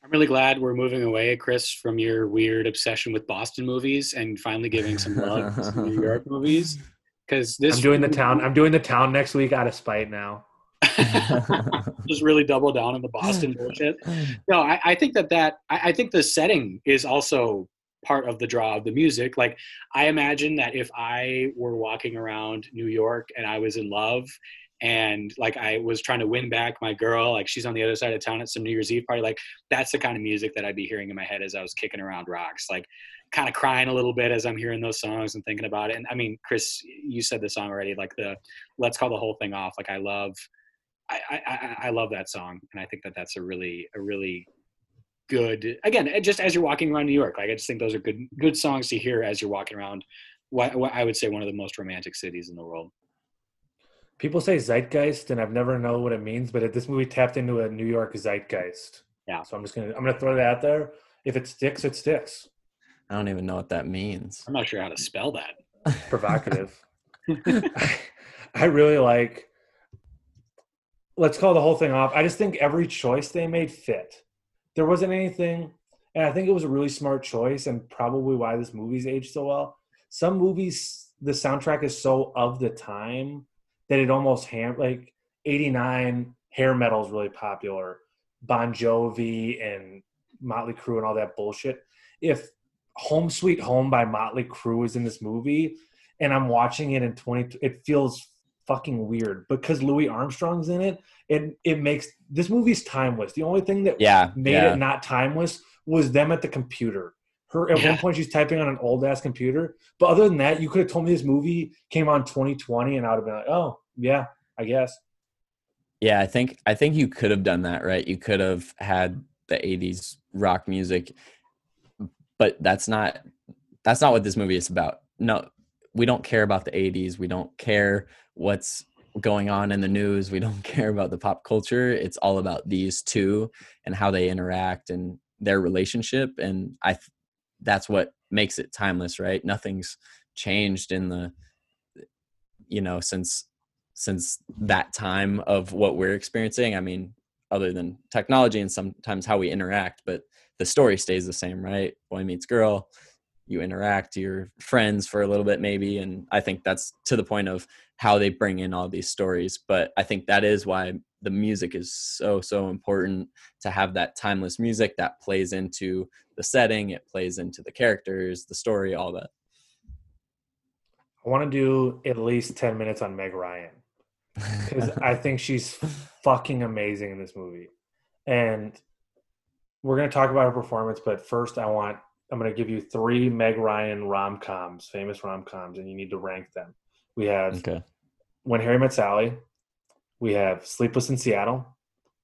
I'm really glad we're moving away, Chris, from your weird obsession with Boston movies and finally giving some love to New York movies. Because this I'm doing the town. I'm doing the town next week out of spite now. just really double down on the Boston bullshit. No, I, I think that that I, I think the setting is also part of the draw of the music. Like I imagine that if I were walking around New York and I was in love and like I was trying to win back my girl, like she's on the other side of town at some New Year's Eve party, like that's the kind of music that I'd be hearing in my head as I was kicking around rocks, like kind of crying a little bit as I'm hearing those songs and thinking about it. And I mean, Chris, you said the song already, like the let's call the whole thing off. Like I love I, I, I- love that song, and I think that that's a really a really good. Again, eh, just as you're walking around New York, like I just think those are good good songs to hear as you're walking around. What, what I would say one of the most romantic cities in the world. People say zeitgeist, and I've never known what it means, but this movie tapped into a New York zeitgeist. Yeah. So I'm just gonna I'm gonna throw that out there. If it sticks, it sticks. i don't even know what that means I'm not sure how to spell that. Provocative. I, I really like. Let's call the whole thing off. I just think every choice they made fit. There wasn't anything, and I think it was a really smart choice, and probably why this movie's aged so well. Some movies, the soundtrack is so of the time that it almost ham like '89 hair metal is really popular, Bon Jovi and Motley Crue and all that bullshit. If Home Sweet Home by Motley Crue is in this movie, and I'm watching it in 20 it feels fucking weird because Louis Armstrong's in it it it makes this movie's timeless the only thing that yeah made yeah. it not timeless was them at the computer her at Yeah. one point she's typing on an old ass computer but other than that you could have told me this movie came on 2020 and I would have been like oh yeah I guess Yeah, I think I think you could have done that, right? You could have had the 80s rock music, but that's not that's not what this movie is about. No, we don't care about the 80s. We don't care what's going on in the news. We don't care about the pop culture. It's all about these two and how they interact and their relationship. And I, that's what makes it timeless, right? Nothing's changed in the, you know, since since that time of what we're experiencing. I mean, other than technology and sometimes how we interact, but the story stays the same, right? Boy meets girl, you interact, you're friends for a little bit maybe, and I think that's to the point of how they bring in all these stories. But I think that is why the music is so so important to have that timeless music that plays into the setting, it plays into the characters, the story, all that. I want to do at least 10 minutes on Meg Ryan because I think she's fucking amazing in this movie. And we're going to talk about her performance, but first I want I'm going to give you three Meg Ryan rom coms, famous rom coms, and you need to rank them. We have okay. When Harry Met Sally. We have Sleepless in Seattle.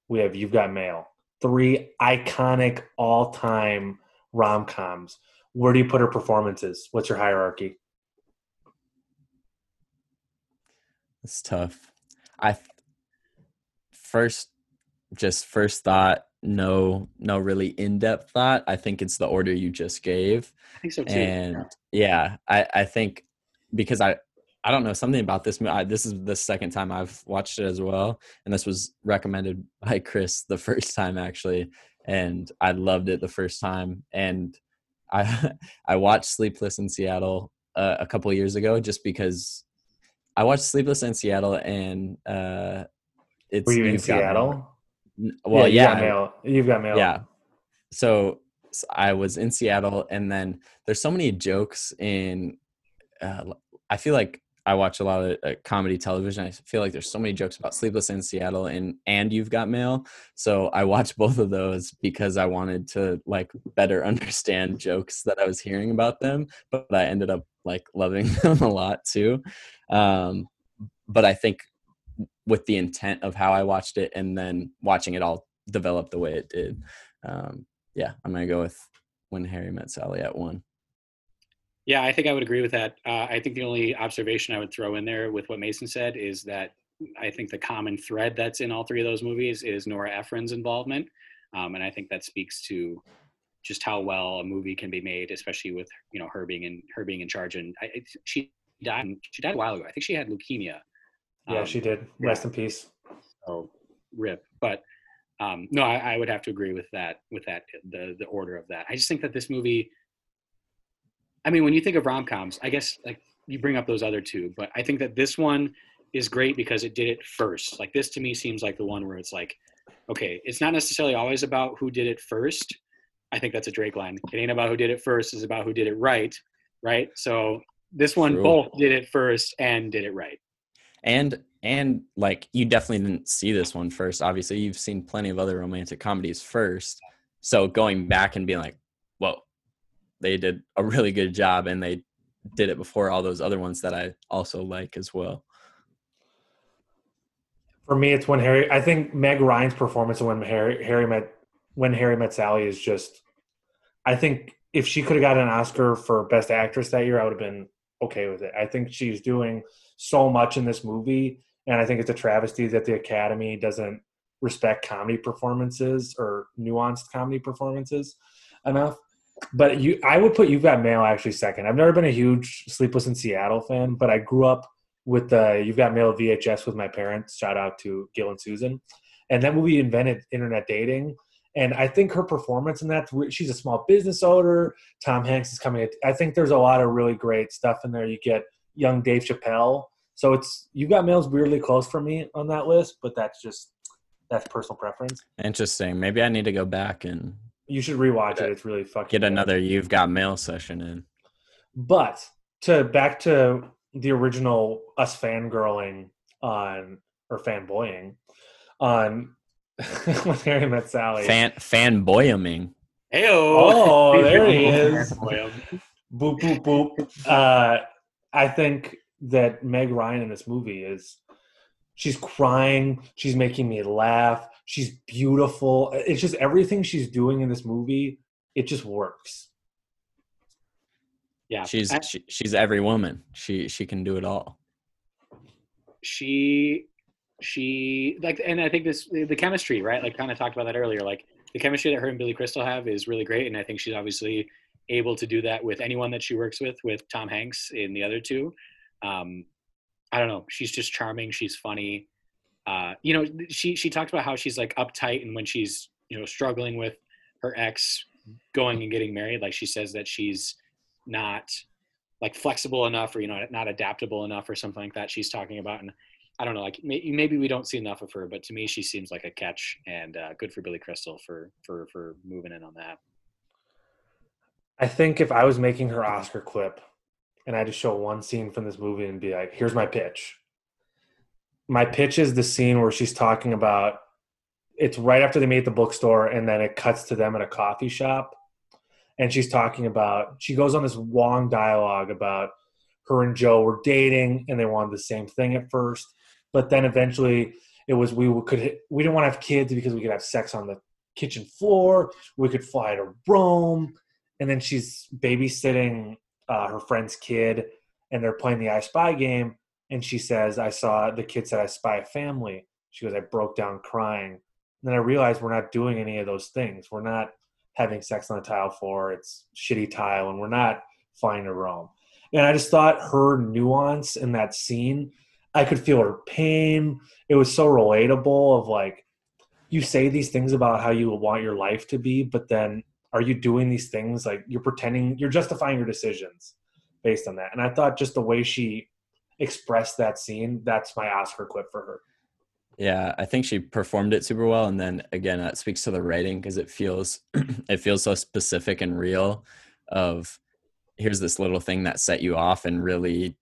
We have You've Got Mail. Three iconic all time rom coms. Where do you put her performances? What's your hierarchy? It's tough. I first just first thought no no really in-depth thought i think it's the order you just gave i think so too and yeah i i think because i i don't know something about this I, this is the second time i've watched it as well and this was recommended by chris the first time actually and i loved it the first time and i i watched sleepless in seattle uh, a couple years ago just because I watched Sleepless in Seattle, and uh, it's. Were you in Seattle? Well, yeah, got mail. You've got mail. Yeah. So, so, I was in Seattle, and then there's so many jokes in. Uh, I feel like I watch a lot of uh, comedy television. I feel like there's so many jokes about Sleepless in Seattle and and You've Got Mail. So I watched both of those because I wanted to like better understand jokes that I was hearing about them. But I ended up like loving them a lot too. Um, but I think with the intent of how I watched it and then watching it all develop the way it did, um, yeah, I'm gonna go with when Harry met Sally at one. Yeah, I think I would agree with that. Uh, I think the only observation I would throw in there with what Mason said is that I think the common thread that's in all three of those movies is Nora Ephron's involvement, um, and I think that speaks to just how well a movie can be made, especially with you know her being in her being in charge. And I, she died. She died a while ago. I think she had leukemia. Yeah, um, she did. Rest yeah. in peace. So rip. But um, no, I, I, would have to agree with that. With that, the the order of that. I just think that this movie. I mean, when you think of rom coms, I guess like you bring up those other two, but I think that this one is great because it did it first. Like this to me seems like the one where it's like, okay, it's not necessarily always about who did it first. I think that's a Drake line. It ain't about who did it first; it's about who did it right. Right. So this one True. both did it first and did it right. And and like you definitely didn't see this one first. Obviously, you've seen plenty of other romantic comedies first. So going back and being like, "Whoa, they did a really good job," and they did it before all those other ones that I also like as well. For me, it's when Harry. I think Meg Ryan's performance when Harry Harry met when Harry met Sally is just. I think if she could have got an Oscar for Best Actress that year, I would have been okay with it. I think she's doing so much in this movie, and I think it's a travesty that the Academy doesn't respect comedy performances or nuanced comedy performances enough. But you, I would put You've Got Mail actually second. I've never been a huge Sleepless in Seattle fan, but I grew up with the You've Got Mail VHS with my parents. Shout out to Gil and Susan. And that movie invented internet dating. And I think her performance in that, she's a small business owner. Tom Hanks is coming. I think there's a lot of really great stuff in there. You get young Dave Chappelle. So it's, you've got Mail's weirdly close for me on that list, but that's just, that's personal preference. Interesting. Maybe I need to go back and. You should rewatch it. It's really fucking. Get another You've Got Mail session in. But to back to the original us fangirling on, or fanboying on when Harry met Sally. Fan fanboying. Hey oh, there he is. boop boop boop. Uh, I think that Meg Ryan in this movie is she's crying, she's making me laugh, she's beautiful. It's just everything she's doing in this movie, it just works. Yeah. She's she, she's every woman. She she can do it all. she she like and i think this the chemistry right like kind of talked about that earlier like the chemistry that her and billy crystal have is really great and i think she's obviously able to do that with anyone that she works with with tom hanks in the other two um i don't know she's just charming she's funny. Uh you know she she talks about how she's like uptight and when she's you know struggling with her ex going and getting married like she says that she's not like flexible enough or you know not adaptable enough or something like that she's talking about and i don't know like maybe we don't see enough of her but to me she seems like a catch and uh, good for billy crystal for for for moving in on that. I think if i was making her oscar clip and i had to show one scene from this movie and be like here's my pitch. My pitch is the scene where she's talking about it's right after they meet at the bookstore and then it cuts to them at a coffee shop. And she's talking about she goes on this long dialogue about her and Joe were dating and they wanted the same thing at first, but then eventually it was we could we didn't want to have kids because we could have sex on the kitchen floor. We could fly to Rome, and then she's babysitting uh, her friend's kid, and they're playing the I Spy game. And she says, "I saw the kid said I spy a family." She goes, "I broke down crying." And then I realized we're not doing any of those things. We're not having sex on the tile floor. It's shitty tile, and we're not flying to Rome. And I just thought her nuance in that scene, I could feel her pain. It was so relatable. Of like, you say these things about how you want your life to be, but then are you doing these things like you're pretending you're justifying your decisions based on that? And I thought just the way she expressed that scene, that's my Oscar clip for her. Yeah, I think she performed it super well, and then again, that speaks to the writing because it feels it feels so specific and real. Of here's this little thing that set you off and really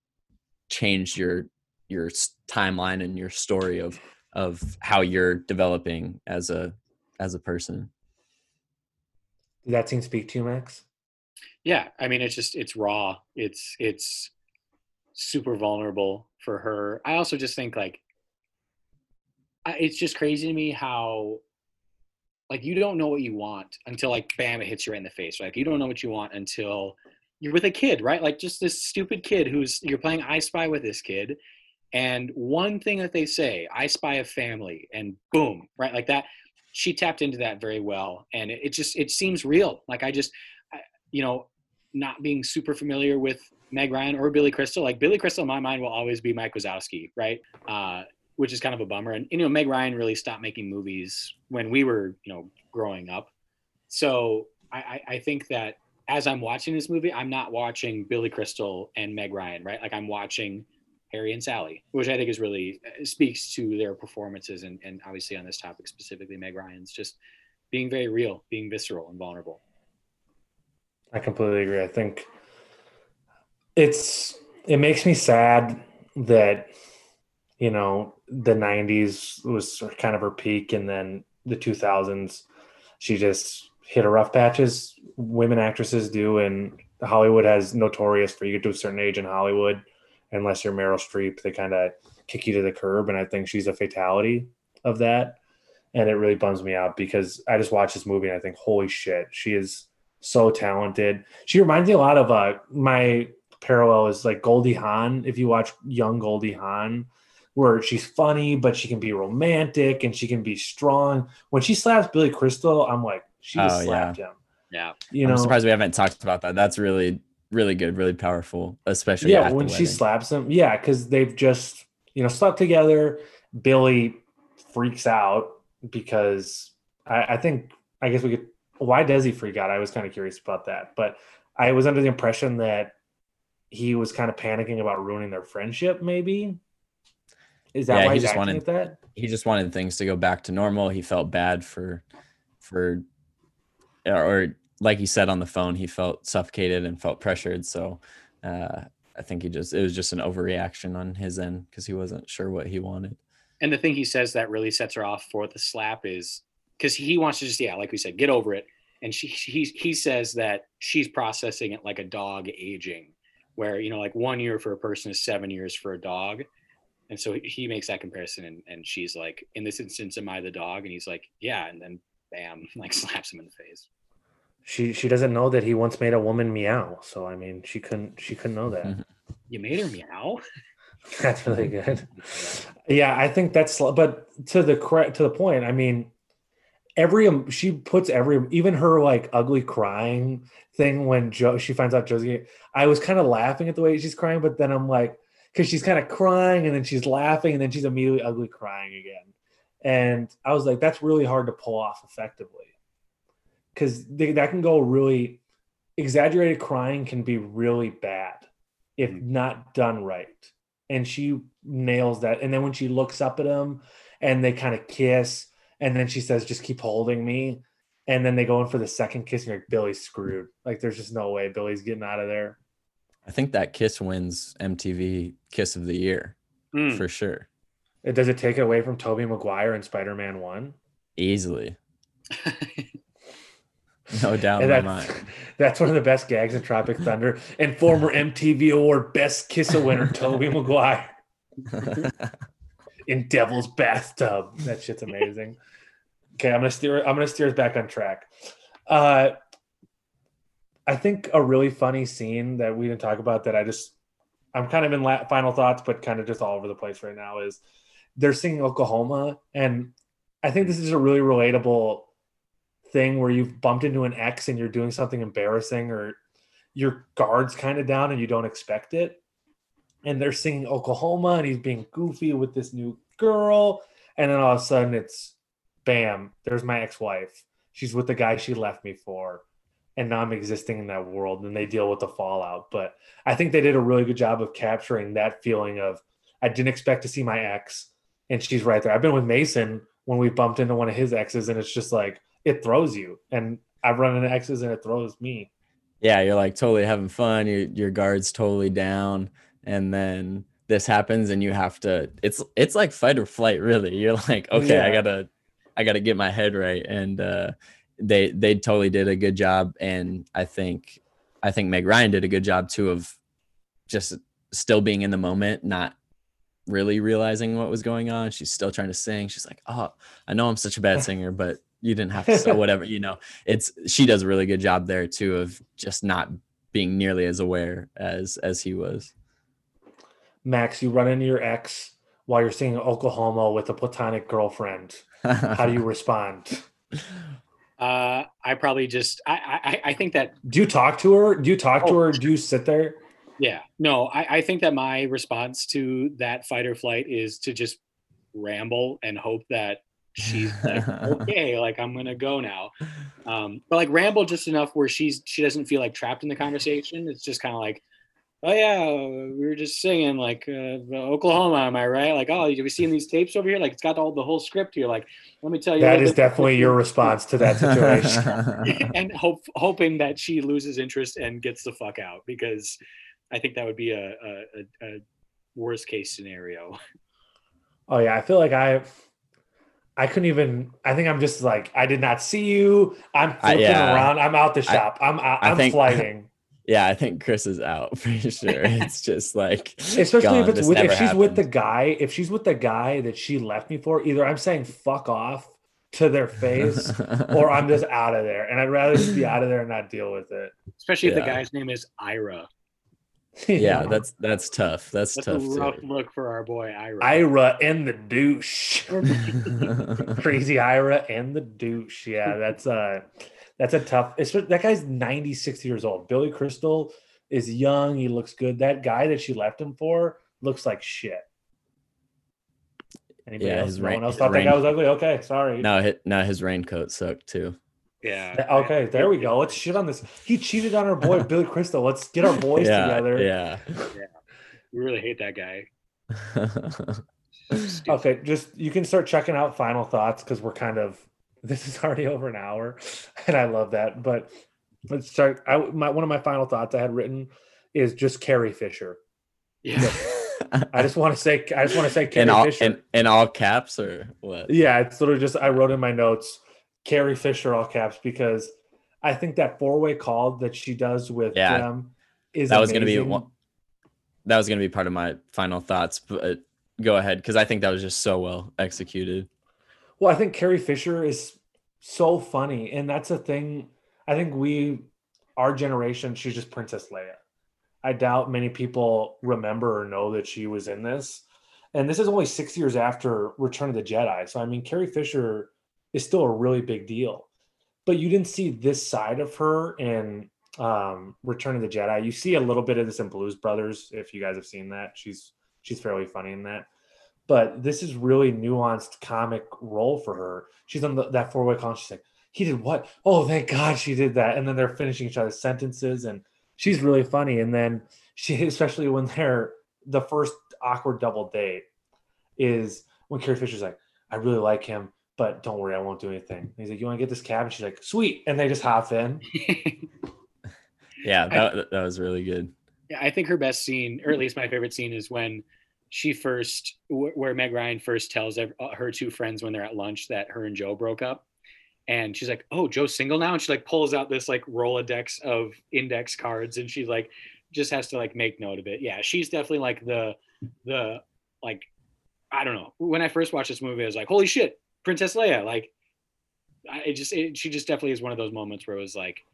changed your your timeline and your story of of how you're developing as a as a person. That scene speak to you, Max? Yeah, I mean, it's just it's raw. It's it's super vulnerable for her. I also just think like it's just crazy to me how like you don't know what you want until like bam it hits you right in the face right you don't know what you want until you're with a kid right like just this stupid kid who's you're playing i spy with this kid and one thing that they say i spy a family and boom right like that she tapped into that very well and it, it just it seems real like i just I, you know not being super familiar with meg ryan or billy crystal like billy crystal in my mind will always be mike wazowski right uh which is kind of a bummer. And you know, Meg Ryan really stopped making movies when we were, you know, growing up. So I, I think that as I'm watching this movie, I'm not watching Billy Crystal and Meg Ryan, right? Like I'm watching Harry and Sally, which I think is really uh, speaks to their performances and, and obviously on this topic specifically, Meg Ryan's just being very real, being visceral and vulnerable. I completely agree. I think it's it makes me sad that you know the 90s was kind of her peak and then the 2000s she just hit a rough patches women actresses do and hollywood has notorious for you get to a certain age in hollywood unless you're meryl streep they kind of kick you to the curb and i think she's a fatality of that and it really bums me out because i just watch this movie and i think holy shit she is so talented she reminds me a lot of uh my parallel is like goldie hawn if you watch young goldie hawn where she's funny, but she can be romantic and she can be strong. When she slaps Billy Crystal, I'm like, she just oh, slapped yeah. him. Yeah. You know, I'm surprised we haven't talked about that. That's really, really good, really powerful, especially yeah. When she slaps him, yeah, because they've just you know slept together. Billy freaks out because I, I think I guess we could. Why does he freak out? I was kind of curious about that, but I was under the impression that he was kind of panicking about ruining their friendship, maybe is that yeah, why he just wanted that? He just wanted things to go back to normal. He felt bad for for or like he said on the phone, he felt suffocated and felt pressured. So uh, I think he just it was just an overreaction on his end because he wasn't sure what he wanted. And the thing he says that really sets her off for the slap is because he wants to just yeah, like we said, get over it. And she he he says that she's processing it like a dog aging, where you know like one year for a person is seven years for a dog and so he makes that comparison and, and she's like in this instance am i the dog and he's like yeah and then bam like slaps him in the face she she doesn't know that he once made a woman meow so i mean she couldn't she couldn't know that you made her meow That's really good. Yeah, I think that's but to the correct to the point. I mean, every um, she puts every even her like ugly crying thing when Joe she finds out Josie. I was kind of laughing at the way she's crying, but then I'm like, because she's kind of crying and then she's laughing and then she's immediately ugly crying again, and I was like, that's really hard to pull off effectively, because that can go really exaggerated crying can be really bad if Mm-hmm. not done right. And she nails that. And then when she looks up at him and they kind of kiss, and then she says, just keep holding me. And then they go in for the second kiss, and you're like, Billy's screwed. Like, there's just no way Billy's getting out of there. I think that kiss wins MTV Kiss of the Year Mm. for sure, It, does it take it away from Tobey Maguire and Spider Man 1? easily, no doubt in my that's, mind. that's one of the best gags in Tropic Thunder. And former MTV Award Best Kiss a winner, Tobey Maguire. in Devil's bathtub. That shit's amazing. okay, I'm gonna steer. I'm gonna steer us back on track. Uh, I think a really funny scene that we didn't talk about that I just I'm kind of in la- final thoughts, but kind of just all over the place right now is they're singing Oklahoma, and I think this is a really relatable thing where you've bumped into an ex and you're doing something embarrassing or your guard's kind of down and you don't expect it and they're singing Oklahoma and he's being goofy with this new girl. And then all of a sudden it's bam, there's my ex wife. She's with the guy she left me for. And now I'm existing in that world and they deal with the fallout. But I think they did a really good job of capturing that feeling of I didn't expect to see my ex and she's right there. I've been with Mason when we bumped into one of his exes and it's just like it throws you. And I've run into exes and it throws me. yeah, you're like totally having fun. Your your guard's totally down, and then this happens, and you have to. It's it's like fight or flight, really. You're like, okay, I gotta I gotta get my head right, and uh, they they totally did a good job, and I think I think Meg Ryan did a good job too of just still being in the moment, not really realizing what was going on. She's still trying to sing. She's like, oh, I know I'm such a bad singer, but you didn't have to. So whatever, you know it's she does a really good job there too of just not being nearly as aware as as he was Max, you run into your ex while you're singing Oklahoma with a platonic girlfriend. How do you respond? Uh, I probably just I, I I think that Do you talk to her? Do you talk to Oh. her? Do you sit there? yeah no I, I think that my response to that fight or flight is to just ramble and hope that she's like okay like I'm gonna go now. Um but like ramble just enough where she's she doesn't feel like trapped in the conversation. It's just kind of like oh yeah we were just singing like uh, Oklahoma am I right? Like oh have you seen these tapes over here? Like it's got all the whole script here. Like let me tell you a That little is bit- definitely your response to that situation. and hope hoping that she loses interest and gets the fuck out because I think that would be a, a, a, a worst case scenario. Oh yeah, I feel like I I couldn't even I think I'm just like I did not see you. I'm I- flipping yeah. around. I'm out the shop. I'm out, I I'm think- flighting. yeah i think chris is out for sure it's just like Especially gone. if it's This with if never she's with the guy, if she's with the guy that she left me for, either I'm saying fuck off to their face or I'm just out of there. And I'd rather just be out of there and not deal with it. Especially if the guy's name is Ira. Yeah that's that's tough that's, That's tough a rough too. look for our boy Ira. Ira and the douche. Crazy Ira and the douche. Yeah, that's uh that's a tough it's that guy's 96 years old. Billy Crystal is young, he looks good. That guy that she left him for looks like shit. Anybody Yeah, else? his no rain- one else his thought that guy was ugly. Okay, sorry. no hit no his raincoat sucked too yeah. Okay, there we go. Let's shit on this. He cheated on our boy Billy Crystal. Let's get our boys yeah together. yeah Yeah. We really hate that guy. Okay, just you can start checking out final thoughts because we're kind of this is already over an hour, and I love that. But let's start. I my one of my final thoughts I had written is just Carrie Fisher. Yeah. I just want to say I just want to say Carrie in all Fisher. in, in all caps or what yeah, it's literally just I wrote in my notes Carrie Fisher all caps because I think that four way call that she does with Yeah. them is that was going to be one that was going to be part of my final thoughts but go ahead because i think that was just so well executed Well, I think Carrie Fisher is so funny, and that's a thing. I think we, our generation, she's just Princess Leia, I doubt many people remember or know that she was in this. And this is only six years after Return of the Jedi. So I mean, Carrie Fisher is still a really big deal. But you didn't see this side of her in um, Return of the Jedi. You see a little bit of this in Blues Brothers, if you guys have seen that. She's she's fairly funny in that. But this is really nuanced comic role for her. She's on the, that four way call. She's like, he did what? Oh, thank God she did that. And then they're finishing each other's sentences, and she's really funny. And then she, especially when they're the first awkward double date, is when Carrie Fisher's like, I really like him, but don't worry, I won't do anything. And he's like, You want to get this cab? And she's like, Sweet. And they just hop in. yeah, that, that was really good. Yeah, I think her best scene, or at least my favorite scene, is when she first, where Meg Ryan first tells uh, her two friends when they're at lunch that her and Joe broke up and she's like, "Oh, Joe's single now," and she like pulls out this like Rolodex of index cards, and she's like, just has to like make note of it. Yeah, she's definitely like the the like I don't know. When I first watched this movie, I was like, "Holy shit, Princess Leia!" Like, I it just it, she just definitely is one of those moments where it was like,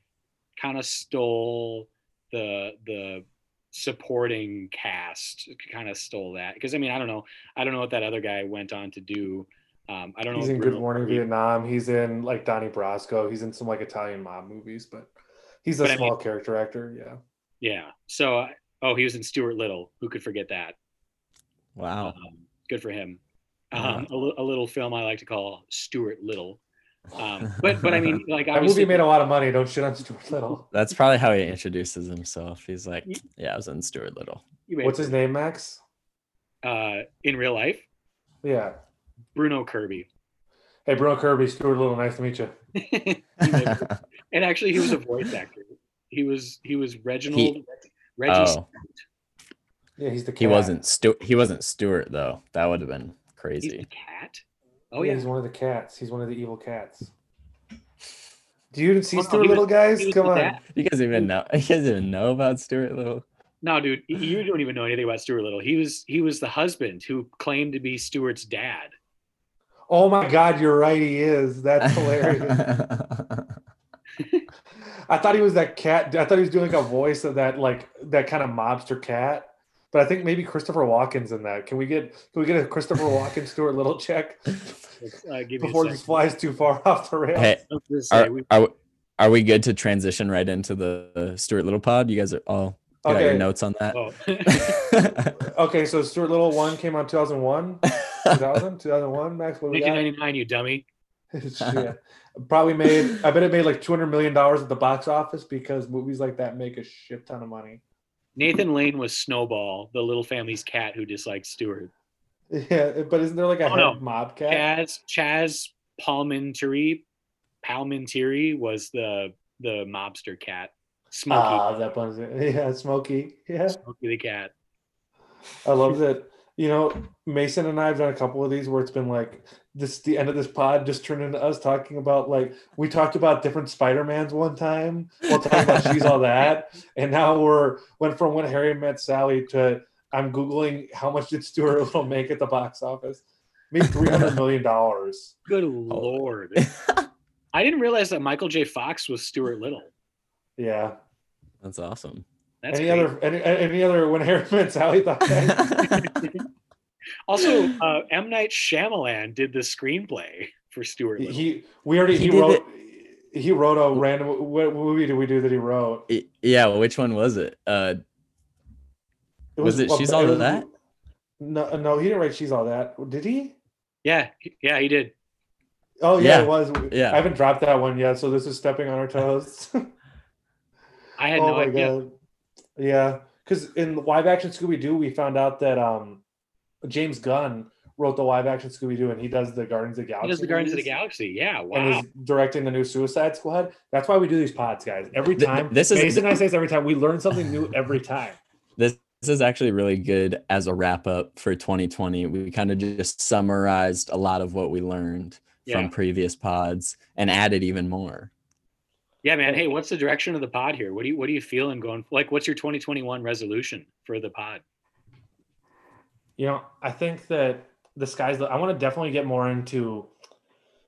kind of stole the the supporting cast, kind of stole that because I mean I don't know I don't know what that other guy went on to do um, I don't know. He's in Good Morning Vietnam. He's in like Donnie Brasco. He's in some like Italian mob movies, but he's a but small I mean, character actor. Yeah. Yeah. So, oh, he was in Stuart Little. Who could forget that? Wow. Um, good for him. Um, a, a, little film I like to call Stuart Little. Um, but but I mean, like that movie made a lot of money. Don't shit on Stuart Little. That's probably how he introduces himself. He's like, "Yeah, I was in Stuart Little." What's his name, Max? Uh, in real life. Yeah. Bruno Kirby. Hey, Bruno Kirby, Stuart Little, nice to meet you. and actually, he was a voice actor. He was he was Reginald he, Reggie. Oh. Yeah, he's the cat. He wasn't Stuart. He wasn't Stuart though. That would have been crazy. He's the cat. Oh yeah, yeah, he's one of the cats. He's one of the evil cats. Do you see oh, Stuart no, Little, was, guys? Come on. You guys even know? You guys even know about Stuart Little? No, dude, you don't even know anything about Stuart Little. He was he was the husband who claimed to be Stuart's dad. Oh my God, you're right. He is. That's hilarious. I thought he was that cat. I thought he was doing like a voice of that like that kind of mobster cat. But I think maybe Christopher Walken's in that. Can we get can we get a Christopher Walken Stuart Little check uh, before this flies too far off the rails? Hey, are, are, are we good to transition right into the Stuart Little pod? You guys are all got okay. your notes on that. Oh. okay, so Stuart Little one came out 2001. 2000, 2001, Max. What 1999, you dummy. yeah. Probably made. I bet it made like 200 million dollars at the box office because movies like that make a shit ton of money. Nathan Lane was Snowball, the little family's cat who disliked Stuart. Yeah, but isn't there like a oh, no. mob cat? Chazz Chazz Palminteri, Palminteri was the the mobster cat. Smokey. Ah, that one's yeah, Smokey. Yeah, Smokey the cat. I love that you know, Mason and I have done a couple of these where it's been like this the end of this pod just turned into us talking about like we talked about different Spider-Mans one time while talking about she's all that. And now we're went from when Harry met Sally to I'm Googling how much did Stuart Little make at the box office? Made three hundred million dollars. Good oh. lord. I didn't realize that Michael J. Fox was Stuart Little. Yeah. That's awesome. That's any great. other any, any other when Harry met Sally thought also, uh, M Night Shyamalan did the screenplay for Stuart. Little. He we already he, he wrote it. he wrote a random what movie did we do that he wrote? Yeah, which one was it? Uh, it was, was, it She's All it was, That? No, no, he didn't write She's All That. Did he? Yeah, yeah, he did. Oh yeah, yeah, it was. Yeah, I haven't dropped that one yet, so this is stepping on our toes. I had oh no idea. God. Yeah, because in live action Scooby Doo, we found out that um, James Gunn wrote the live action Scooby Doo, and he does the Guardians of the Galaxy. He does the Guardians movies, of the Galaxy. Yeah, wow. And is directing the new Suicide Squad. That's why we do these pods, guys. Every time. This is Mason I say this every time. We learn something new every time. This this is actually really good as a wrap up for 2020. We kind of just summarized a lot of what we learned yeah. from previous pods and added even more. Yeah, man. Hey, what's the direction of the pod here? What do you what are you feeling going? Like, what's your 2021 resolution for the pod? You know, I think that the sky's. I want to definitely get more into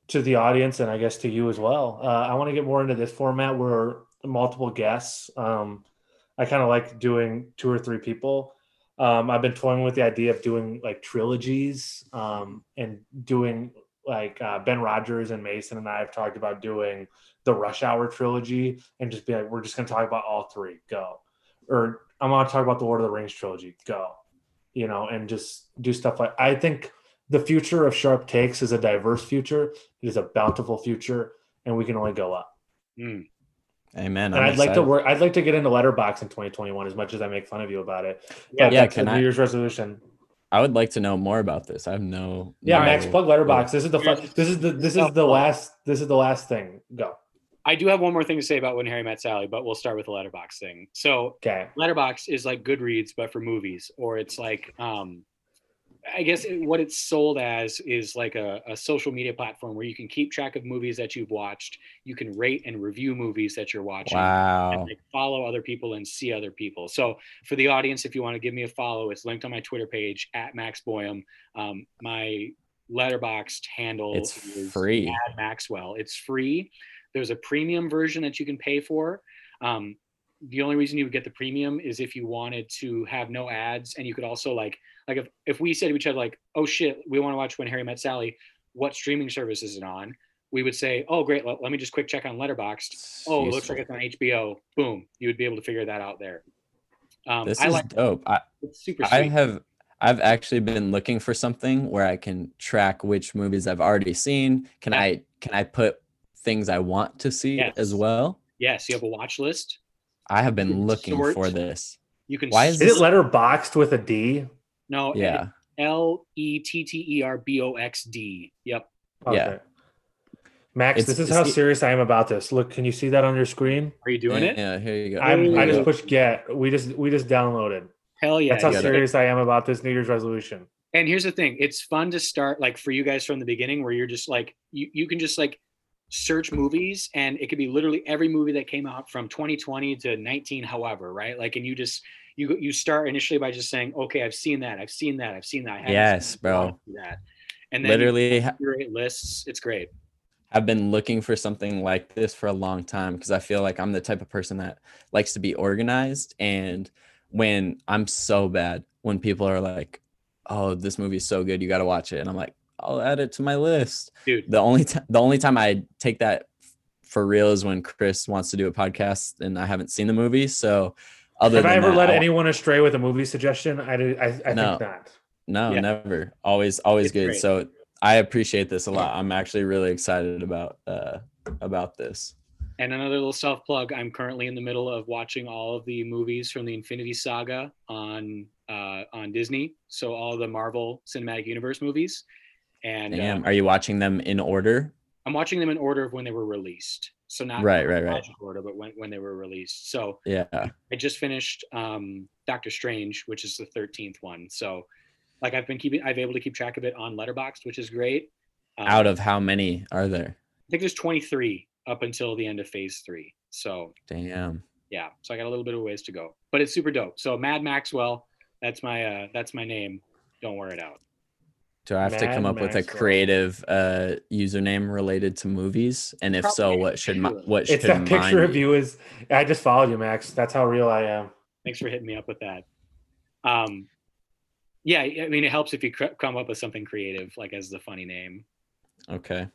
to the audience and I guess to you as well. Uh, I want to get more into this format where multiple guests. Um, I kind of like doing two or three people. Um, I've been toying with the idea of doing like trilogies um, and doing like uh, Ben Rogers and Mason and I have talked about doing the Rush Hour trilogy and just be like, we're just going to talk about all three. Go. Or I'm going to talk about the Lord of the Rings trilogy. Go. You know, and just do stuff like I think the future of sharp takes is a diverse future. It is a bountiful future, and we can only go up. Mm. Amen. And I'm I'd like to work. I'd like to get into Letterboxd in 2021 as much as I make fun of you about it. Yeah, But yeah, can a I- New Year's resolution. I would like to know more about this. I have no. Yeah, no- Max, plug Letterboxd. This is the fun, this is the this is the last this is the last thing. Go. I do have one more thing to say about when Harry met Sally, but we'll start with the Letterboxd thing. So Okay. Letterboxd is like Goodreads, but for movies, or it's like, um, I guess it, what it's sold as is like a, a social media platform where you can keep track of movies that you've watched. You can rate and review movies that you're watching. Wow. and like follow other people and see other people. So for the audience, if you want to give me a follow, it's linked on my Twitter page at Max Boyum. Um, my Letterboxd handle It's is free. at Maxwell. It's free. There's a premium version that you can pay for. Um, the only reason you would get the premium is if you wanted to have no ads, and you could also like like if, if we said to each other like, oh shit, we want to watch When Harry Met Sally. What streaming service is it on? We would say, oh great, let, let me just quick check on Letterboxd oh, it looks like it's on HBO. Boom, you would be able to figure that out there. Um, This I is like dope. I, it's super I sweet. have I've actually been looking for something where I can track which movies I've already seen. Can Yeah. I can I put things I want to see Yes. as well? yes, you have a watch list. I have been looking sort. for this. You can Why is Is this- it Letterboxd with a D? no Yeah. L E T T E R B O X D. Yep. Yeah. Max, It's- this is how the- serious I am about this. Look, can you see that on your screen? Are you doing yeah, it? Yeah, here you go. I'm, Here I you just go. pushed get. We just we just downloaded. Hell yeah. That's how you gotta- serious I am about this New Year's resolution. And here's the thing: it's fun to start like for you guys from the beginning, where you're just like you you can just like search movies, and it could be literally every movie that came out from 2020 to 19, however, right? Like, and you just you you start initially by just saying, okay, I've seen that, I've seen that, I've seen that. I Yes, seen bro. that, I wanna see That. And then Literally curate lists. It's great. I've been looking for something like this for a long time because I feel like I'm the type of person that likes to be organized. And when I'm so bad, when people are like, "Oh, this movie is so good, you got to watch it," and I'm like, "I'll add it to my list." Dude. The only time, the only time I take that for real is when Chris wants to do a podcast and I haven't seen the movie. So, other Have than I ever that, let I'll- anyone astray with a movie suggestion? I did, I, I No. think not. No, Yeah. never. Always, always It's good. great. So I appreciate this a lot. I'm actually really excited about uh about this. And another little self plug: I'm currently in the middle of watching all of the movies from the Infinity Saga on uh, on Disney. So all the Marvel Cinematic Universe movies, and uh, Damn, are you watching them in order? I'm watching them in order of when they were released. So not Right, right, right. order, but when when they were released. So Yeah. I just finished um, Doctor Strange, which is the 13th one. So like I've been keeping, I've able to keep track of it on Letterboxd, which is great. Um, Out of how many are there? I think there's 23 up until the end of Phase Three. So Damn. yeah, so I got a little bit of ways to go, but it's super dope. So Mad Maxwell, that's my uh, that's my name. Don't wear it out. Do I have to come up with a creative uh username related to movies? And if so, what should my sure. what should It's that mine picture of be? you is. I just followed you, Max. That's how real I am. Thanks for hitting me up with that. Um, yeah, I mean, it helps if you cr- come up with something creative, like as the funny name. Okay.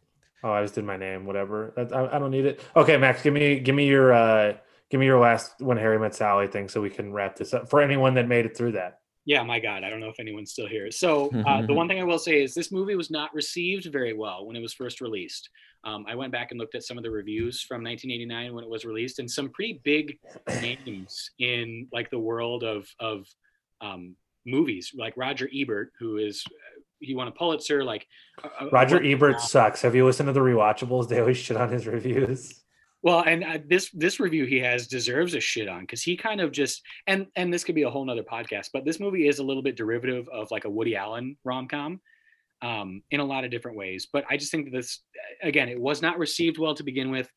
Oh, I just did my name. Whatever. That, I, I don't need it. Okay, Max. Give me give me your uh give me your last when Harry met Sally thing, so we can wrap this up for anyone that made it through that. Yeah, my God, I don't know if anyone's still here. So uh, the one thing I will say is this movie was not received very well when it was first released. Um, I went back and looked at some of the reviews from 1989 when it was released, and some pretty big names in like the world of of um, movies, like Roger Ebert, who is he won a Pulitzer. Like uh, uh, Roger Ebert sucks. Have you listened to the rewatchables? They always shit on his reviews. Well, and uh, this this review he has deserves a shit on because he kind of just and and this could be a whole nother podcast, but this movie is a little bit derivative of like a Woody Allen rom com, um, in a lot of different ways. But I just think that this again, it was not received well to begin with.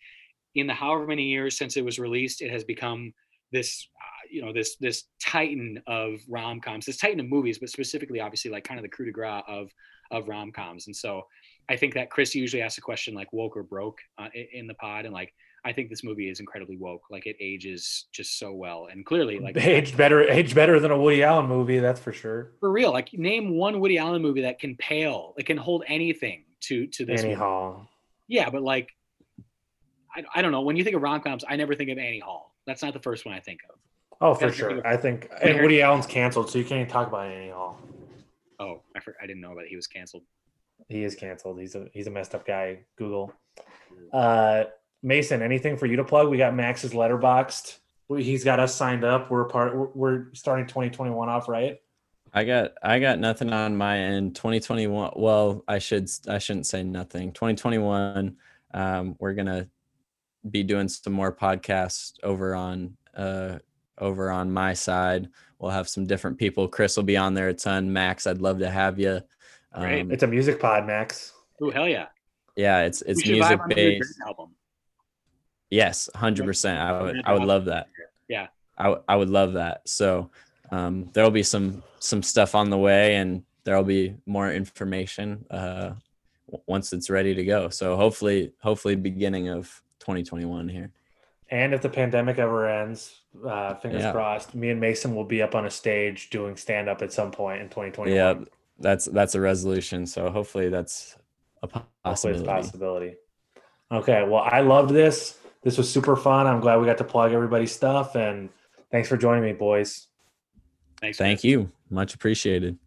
In the however many years since it was released, it has become this uh, you know this this titan of rom coms, this titan of movies, but specifically obviously like kind of the coup de grace of of rom coms. And so I think that Chris usually asks a question like woke or broke uh, in the pod, and like I think this movie is incredibly woke. Like it ages just so well, and clearly, like aged better, aged better than a Woody Allen movie, that's for sure. for real. Like name one Woody Allen movie that can pale, it can hold anything to to this. Annie movie. Hall. Yeah, but like, I, I don't know. When you think of rom coms, I never think of Annie Hall. That's not the first one I think of. Oh, for sure. of- I think and Woody Allen's canceled, so you can't even talk about Annie Hall. Oh, I, for, I didn't know about he was canceled. He is canceled. He's a he's a messed up guy. Google. Uh, Mason, anything for you to plug? We got Max's Letterboxd. We- He's got us signed up. We're part. We're, we're starting 2021 off right. I got I got nothing on my end. 2021. Well, I should I shouldn't say nothing. 2021. Um, we're gonna be doing some more podcasts over on uh over on my side. We'll have some different people. Chris will be on there a ton. Max, I'd love to have you. Great. Um, It's a music pod, Max. Oh hell yeah! yeah, it's it's music on the new Drake based. album. Yes, hundred percent. I would I would love that. Yeah. I I would love that. So um, there'll be some some stuff on the way, and there'll be more information uh, once it's ready to go. So hopefully, hopefully, beginning of 2021 here. And if the pandemic ever ends, uh, fingers Yeah. crossed, me and Mason will be up on a stage doing stand up at some point in 2021. Yeah, that's that's a resolution. So hopefully, that's a possibility. a possibility. Okay, well, I loved this. This was super fun. I'm glad we got to plug everybody's stuff, and thanks for joining me, boys. Thanks. Thank Chris. you. Much appreciated.